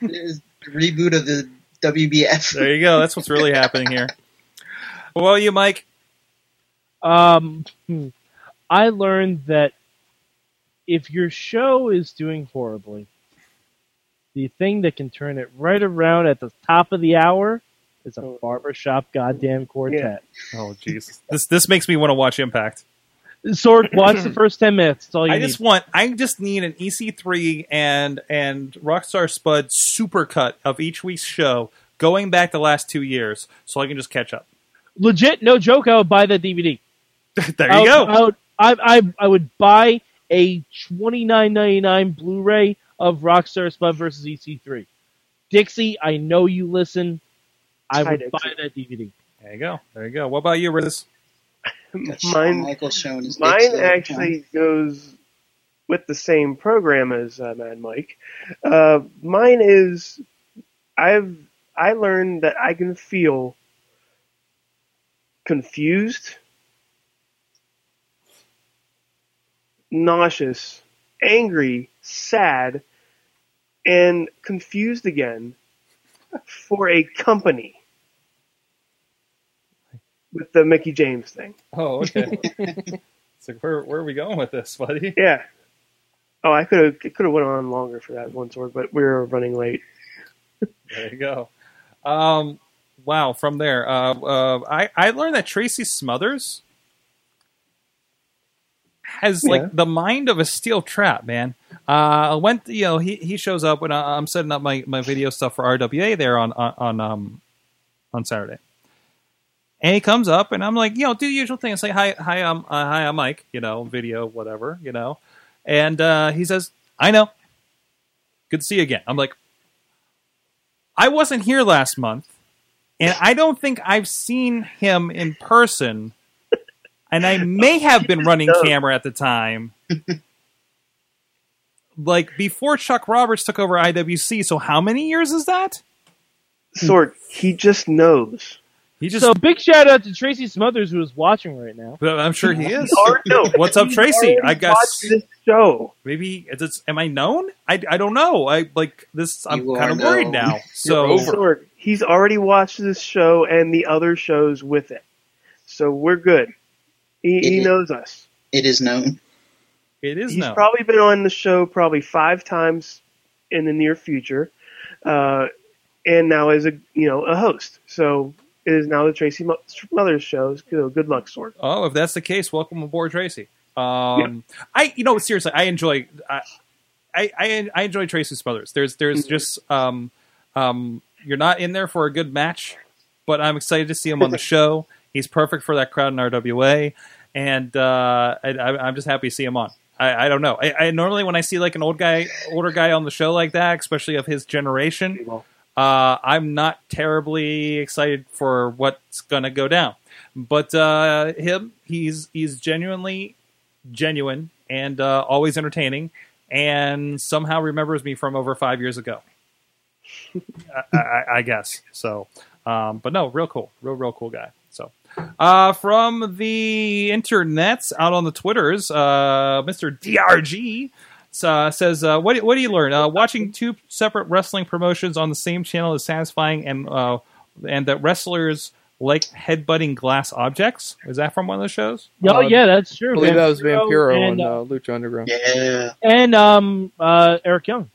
It is the reboot of the WBF. There you go. That's what's really happening here. Well, you, Mike. Um, hmm. I learned that if your show is doing horribly, the thing that can turn it right around at the top of the hour is a barbershop goddamn quartet. Oh Jesus. This this makes me want to watch Impact. Sorg, (clears throat) watch the first ten minutes. That's all you I need. just want. I just need an EC3 and and Rockstar Spud supercut of each week's show going back the last two years, so I can just catch up. Legit, no joke. I would buy that DVD. (laughs) there I you would, go. I would, I, I, I would buy a twenty nine ninety nine Blu-ray of Rockstar Spud versus EC3. Dixie, I know you listen. I Hi, would Dixie. buy that DVD. There you go. There you go. What about you, Riz? (laughs) Mine, Michaels showing his mine actually goes with the same program as uh, Mad Mike. Uh, mine is I've I learned that I can feel confused, nauseous, angry, sad, and confused again for a company with the Mickie James thing. Oh, okay. (laughs) so where where are we going with this, buddy? Yeah. Oh, I could have could have went on longer for that one Sorg, but we were running late. There you go. Um, wow. From there, uh, uh, I I learned that Tracy Smothers has Yeah. like the mind of a steel trap, man. Uh, went you know he he shows up when I, I'm setting up my, my video stuff for RWA there on on, on um on Saturday. And he comes up, and I'm like, you know, do the usual thing and say, "Hi, hi, um, uh, hi, I'm Mike." You know, video, whatever, you know. And uh, he says, "I know. Good to see you again." I'm like, I wasn't here last month, and I don't think I've seen him in person. And I may have been (laughs) running camera at the time. Like before Chuck Roberts took over IWC. So how many years is that? Sorg, he just knows. He just. So big shout out to Tracy Smothers who is watching right now. but I'm sure he is. (laughs) What's up, Tracy? I guess this show. maybe it's. Am I known? I, I don't know. I like this. I'm kind of worried now. So over. He's already watched this show and the other shows with it, so we're good. He, he knows us. It is known. it is He's known. probably been on the show probably five times in the near future, uh, and now is a you know a host. So it is now the Tracy Mo- Smothers show. So good luck, Sorg. Oh, if that's the case, welcome aboard, Tracy. Um, I, you know, seriously, I enjoy, I, I, I, enjoy Tracy Smothers. There's, there's just, um, um, you're not in there for a good match, but I'm excited to see him on the (laughs) show. He's perfect for that crowd in RWA, and uh, I, I, I'm just happy to see him on. I, I don't know. I, I normally when I see like an old guy, older guy on the show like that, especially of his generation, uh, I'm not terribly excited for what's gonna go down. But uh, him, he's he's genuinely genuine and uh, always entertaining, and somehow remembers me from over five years ago. (laughs) I, I, I guess so. Um, but no, real cool, real real cool guy. So, uh, from the internets out on the twitters, uh, Mr. DRG uh, says, uh, "What what do you learn? Uh, watching two separate wrestling promotions on the same channel is satisfying, and uh, and that wrestlers like headbutting glass objects. Is that from one of the shows? Oh yeah, that's true. I believe that was Vampiro Vampiro and, on uh, uh, Lucha Underground. Yeah. and um uh Eric Young.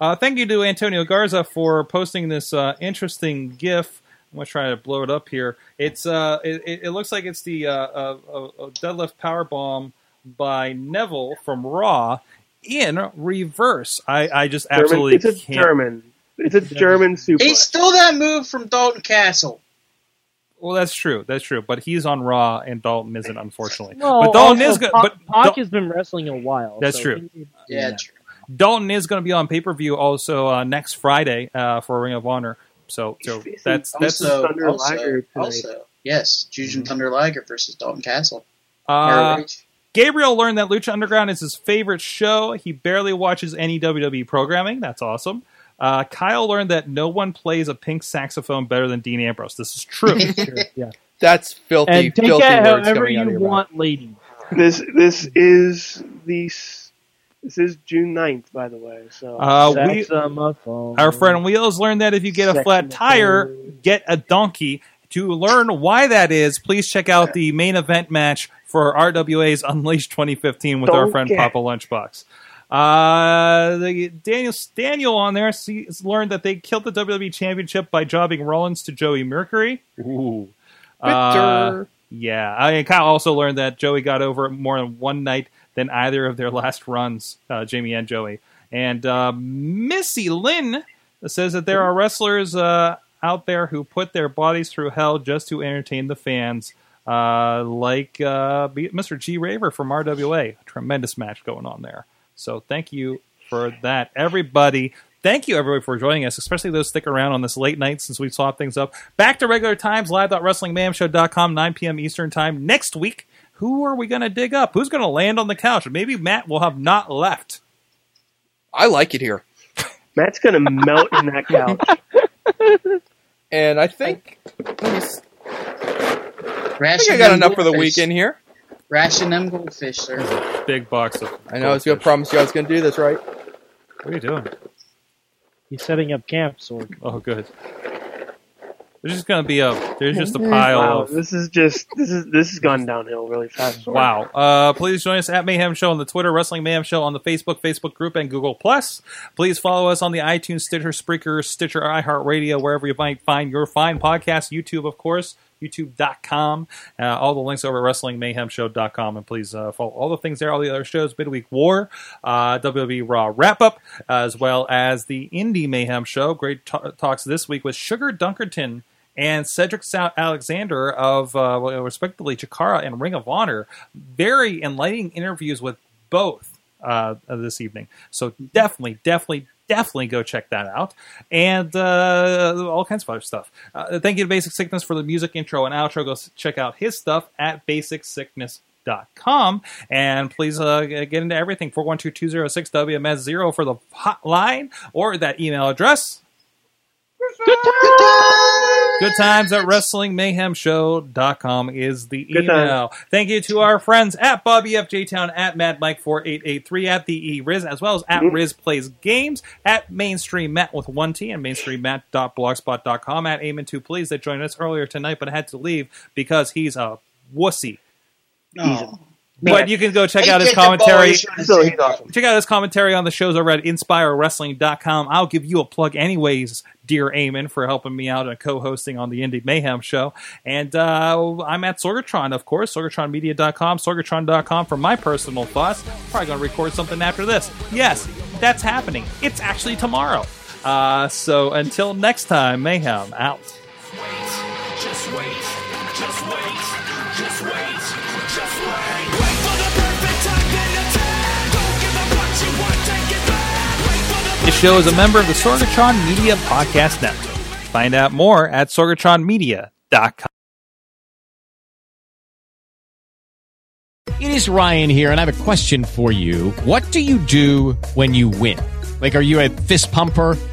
Uh, thank you to Antonio Garza for posting this uh, interesting GIF I'm gonna try to blow it up here. It's uh, it, it- it looks like it's the uh, uh, uh, uh, deadlift power bomb by Neville from Raw in reverse. I, I just German, absolutely it's a can't. German. It's a German super. He suplex. stole that move from Dalton Castle. Well, that's true. That's true. But he's on Raw, and Dalton isn't, unfortunately. Well, but Dalton also, is good. Pac, But Pac Dal- has been wrestling a while. That's so true. he- Yeah, true. Dalton is going to be on pay per view also uh, next Friday uh, for Ring of Honor. So, so He's that's that's Also, Thunder also, Liger tonight. also, yes, Jushin Thunder Liger versus Dalton Castle. uh, ROH. Gabriel learned that Lucha Underground is his favorite show. He barely watches any WWE programming. That's awesome. Uh, Kyle learned that no one plays a pink saxophone better than Dean Ambrose. This is true. (laughs) yeah. That's filthy, And take filthy that however coming out of you your mouth. want, lady. This this is the this is June 9th, by the way. So Uh, we, Saxophone. our friend Wheels learned that if you get a flat tire, get a donkey. To learn why that is, please check out the main event match for RWA's Unleashed 2015 with our friend Donkey. Papa Lunchbox. Uh, the Daniel Daniel on there sees, learned that they killed the WWE Championship by jobbing Rollins to Joey Mercury. Ooh. Uh, yeah, I Kyle also learned that Joey got over it more in one night than either of their last runs, uh, Jamie and Joey. And uh, Missy Lynn says that there are wrestlers uh, out there who put their bodies through hell just to entertain the fans, uh, like uh, Mr. G Raver from RWA. Tremendous match going on there. So thank you for that, everybody. Thank you, everybody, for joining us, especially those stick around on this late night since we swapped things up. Back to regular times, live.wrestlingmayhemshow.com, 9 p.m. Eastern Time. Next week, who are we going to dig up? Who's going to land on the couch? Maybe Matt will have not left. I like it here, (laughs) Matt's gonna melt in that couch. (laughs) and I think let me s- I think I got them enough for the weekend here. Ration them goldfish, sir. Big box of. I know I was going to promise you I was going to do this right. What are you doing? He's setting up camp, Sorg. Oh, good. There's just going to be a. There's just a (laughs) pile Wow, of. this is just this is this has gone downhill really fast. Wow. Uh, please join us at Mayhem Show on the Twitter, Wrestling Mayhem Show on the Facebook, Facebook group, and Google Plus. Please follow us on the iTunes, Stitcher, Spreaker, Stitcher, iHeartRadio, wherever you might find your fine podcast. YouTube, of course, youtube.com. Uh, all the links over at WrestlingMayhemShow.com. And please uh, follow all the things there, all the other shows, Midweek War, uh, WWE Raw Wrap Up, as well as the Indie Mayhem Show. Great ta talks this week with Sugar Dunkerton and Cedric Alexander of uh, respectively Chikara and Ring of Honor. Very enlightening interviews with both uh, this evening. So definitely, definitely, definitely go check that out. And uh, all kinds of other stuff. Uh, thank you to Basic Sickness for the music intro and outro. Go check out his stuff at basicsickness.com. And please uh, get into everything 412 206 WMS0 for the hotline or that email address. Good times at WrestlingMayhemShow.com is the Good email. Thank you to our friends at Bobby F. J Town, at Mad Mike 4883, at the E Riz, as well as at Riz Plays Games, at Mainstream Matt with one T, and MainstreamMatt.blogspot.com, at Amen 2 Please that joined us earlier tonight but had to leave because he's a wussy. No. But you can go check Hey, out his get the ball, commentary. he's trying to So awesome. Check out his commentary on the shows over at InspireWrestling.com. I'll give you a plug anyways, dear Eamon, for helping me out and co-hosting on the Indie Mayhem show. And uh, I'm at Sorgatron, of course, SorgatronMedia.com, Sorgatron.com for my personal thoughts. Probably going to record something after this. Yes, that's happening. It's actually tomorrow. Uh, so until next time, Mayhem out. Just wait, This show is a member of the Sorgatron Media Podcast Network. Find out more at sorgatronmedia.com. It is Ryan here, and I have a question for you. What do you do when you win? Like, are you a fist pumper?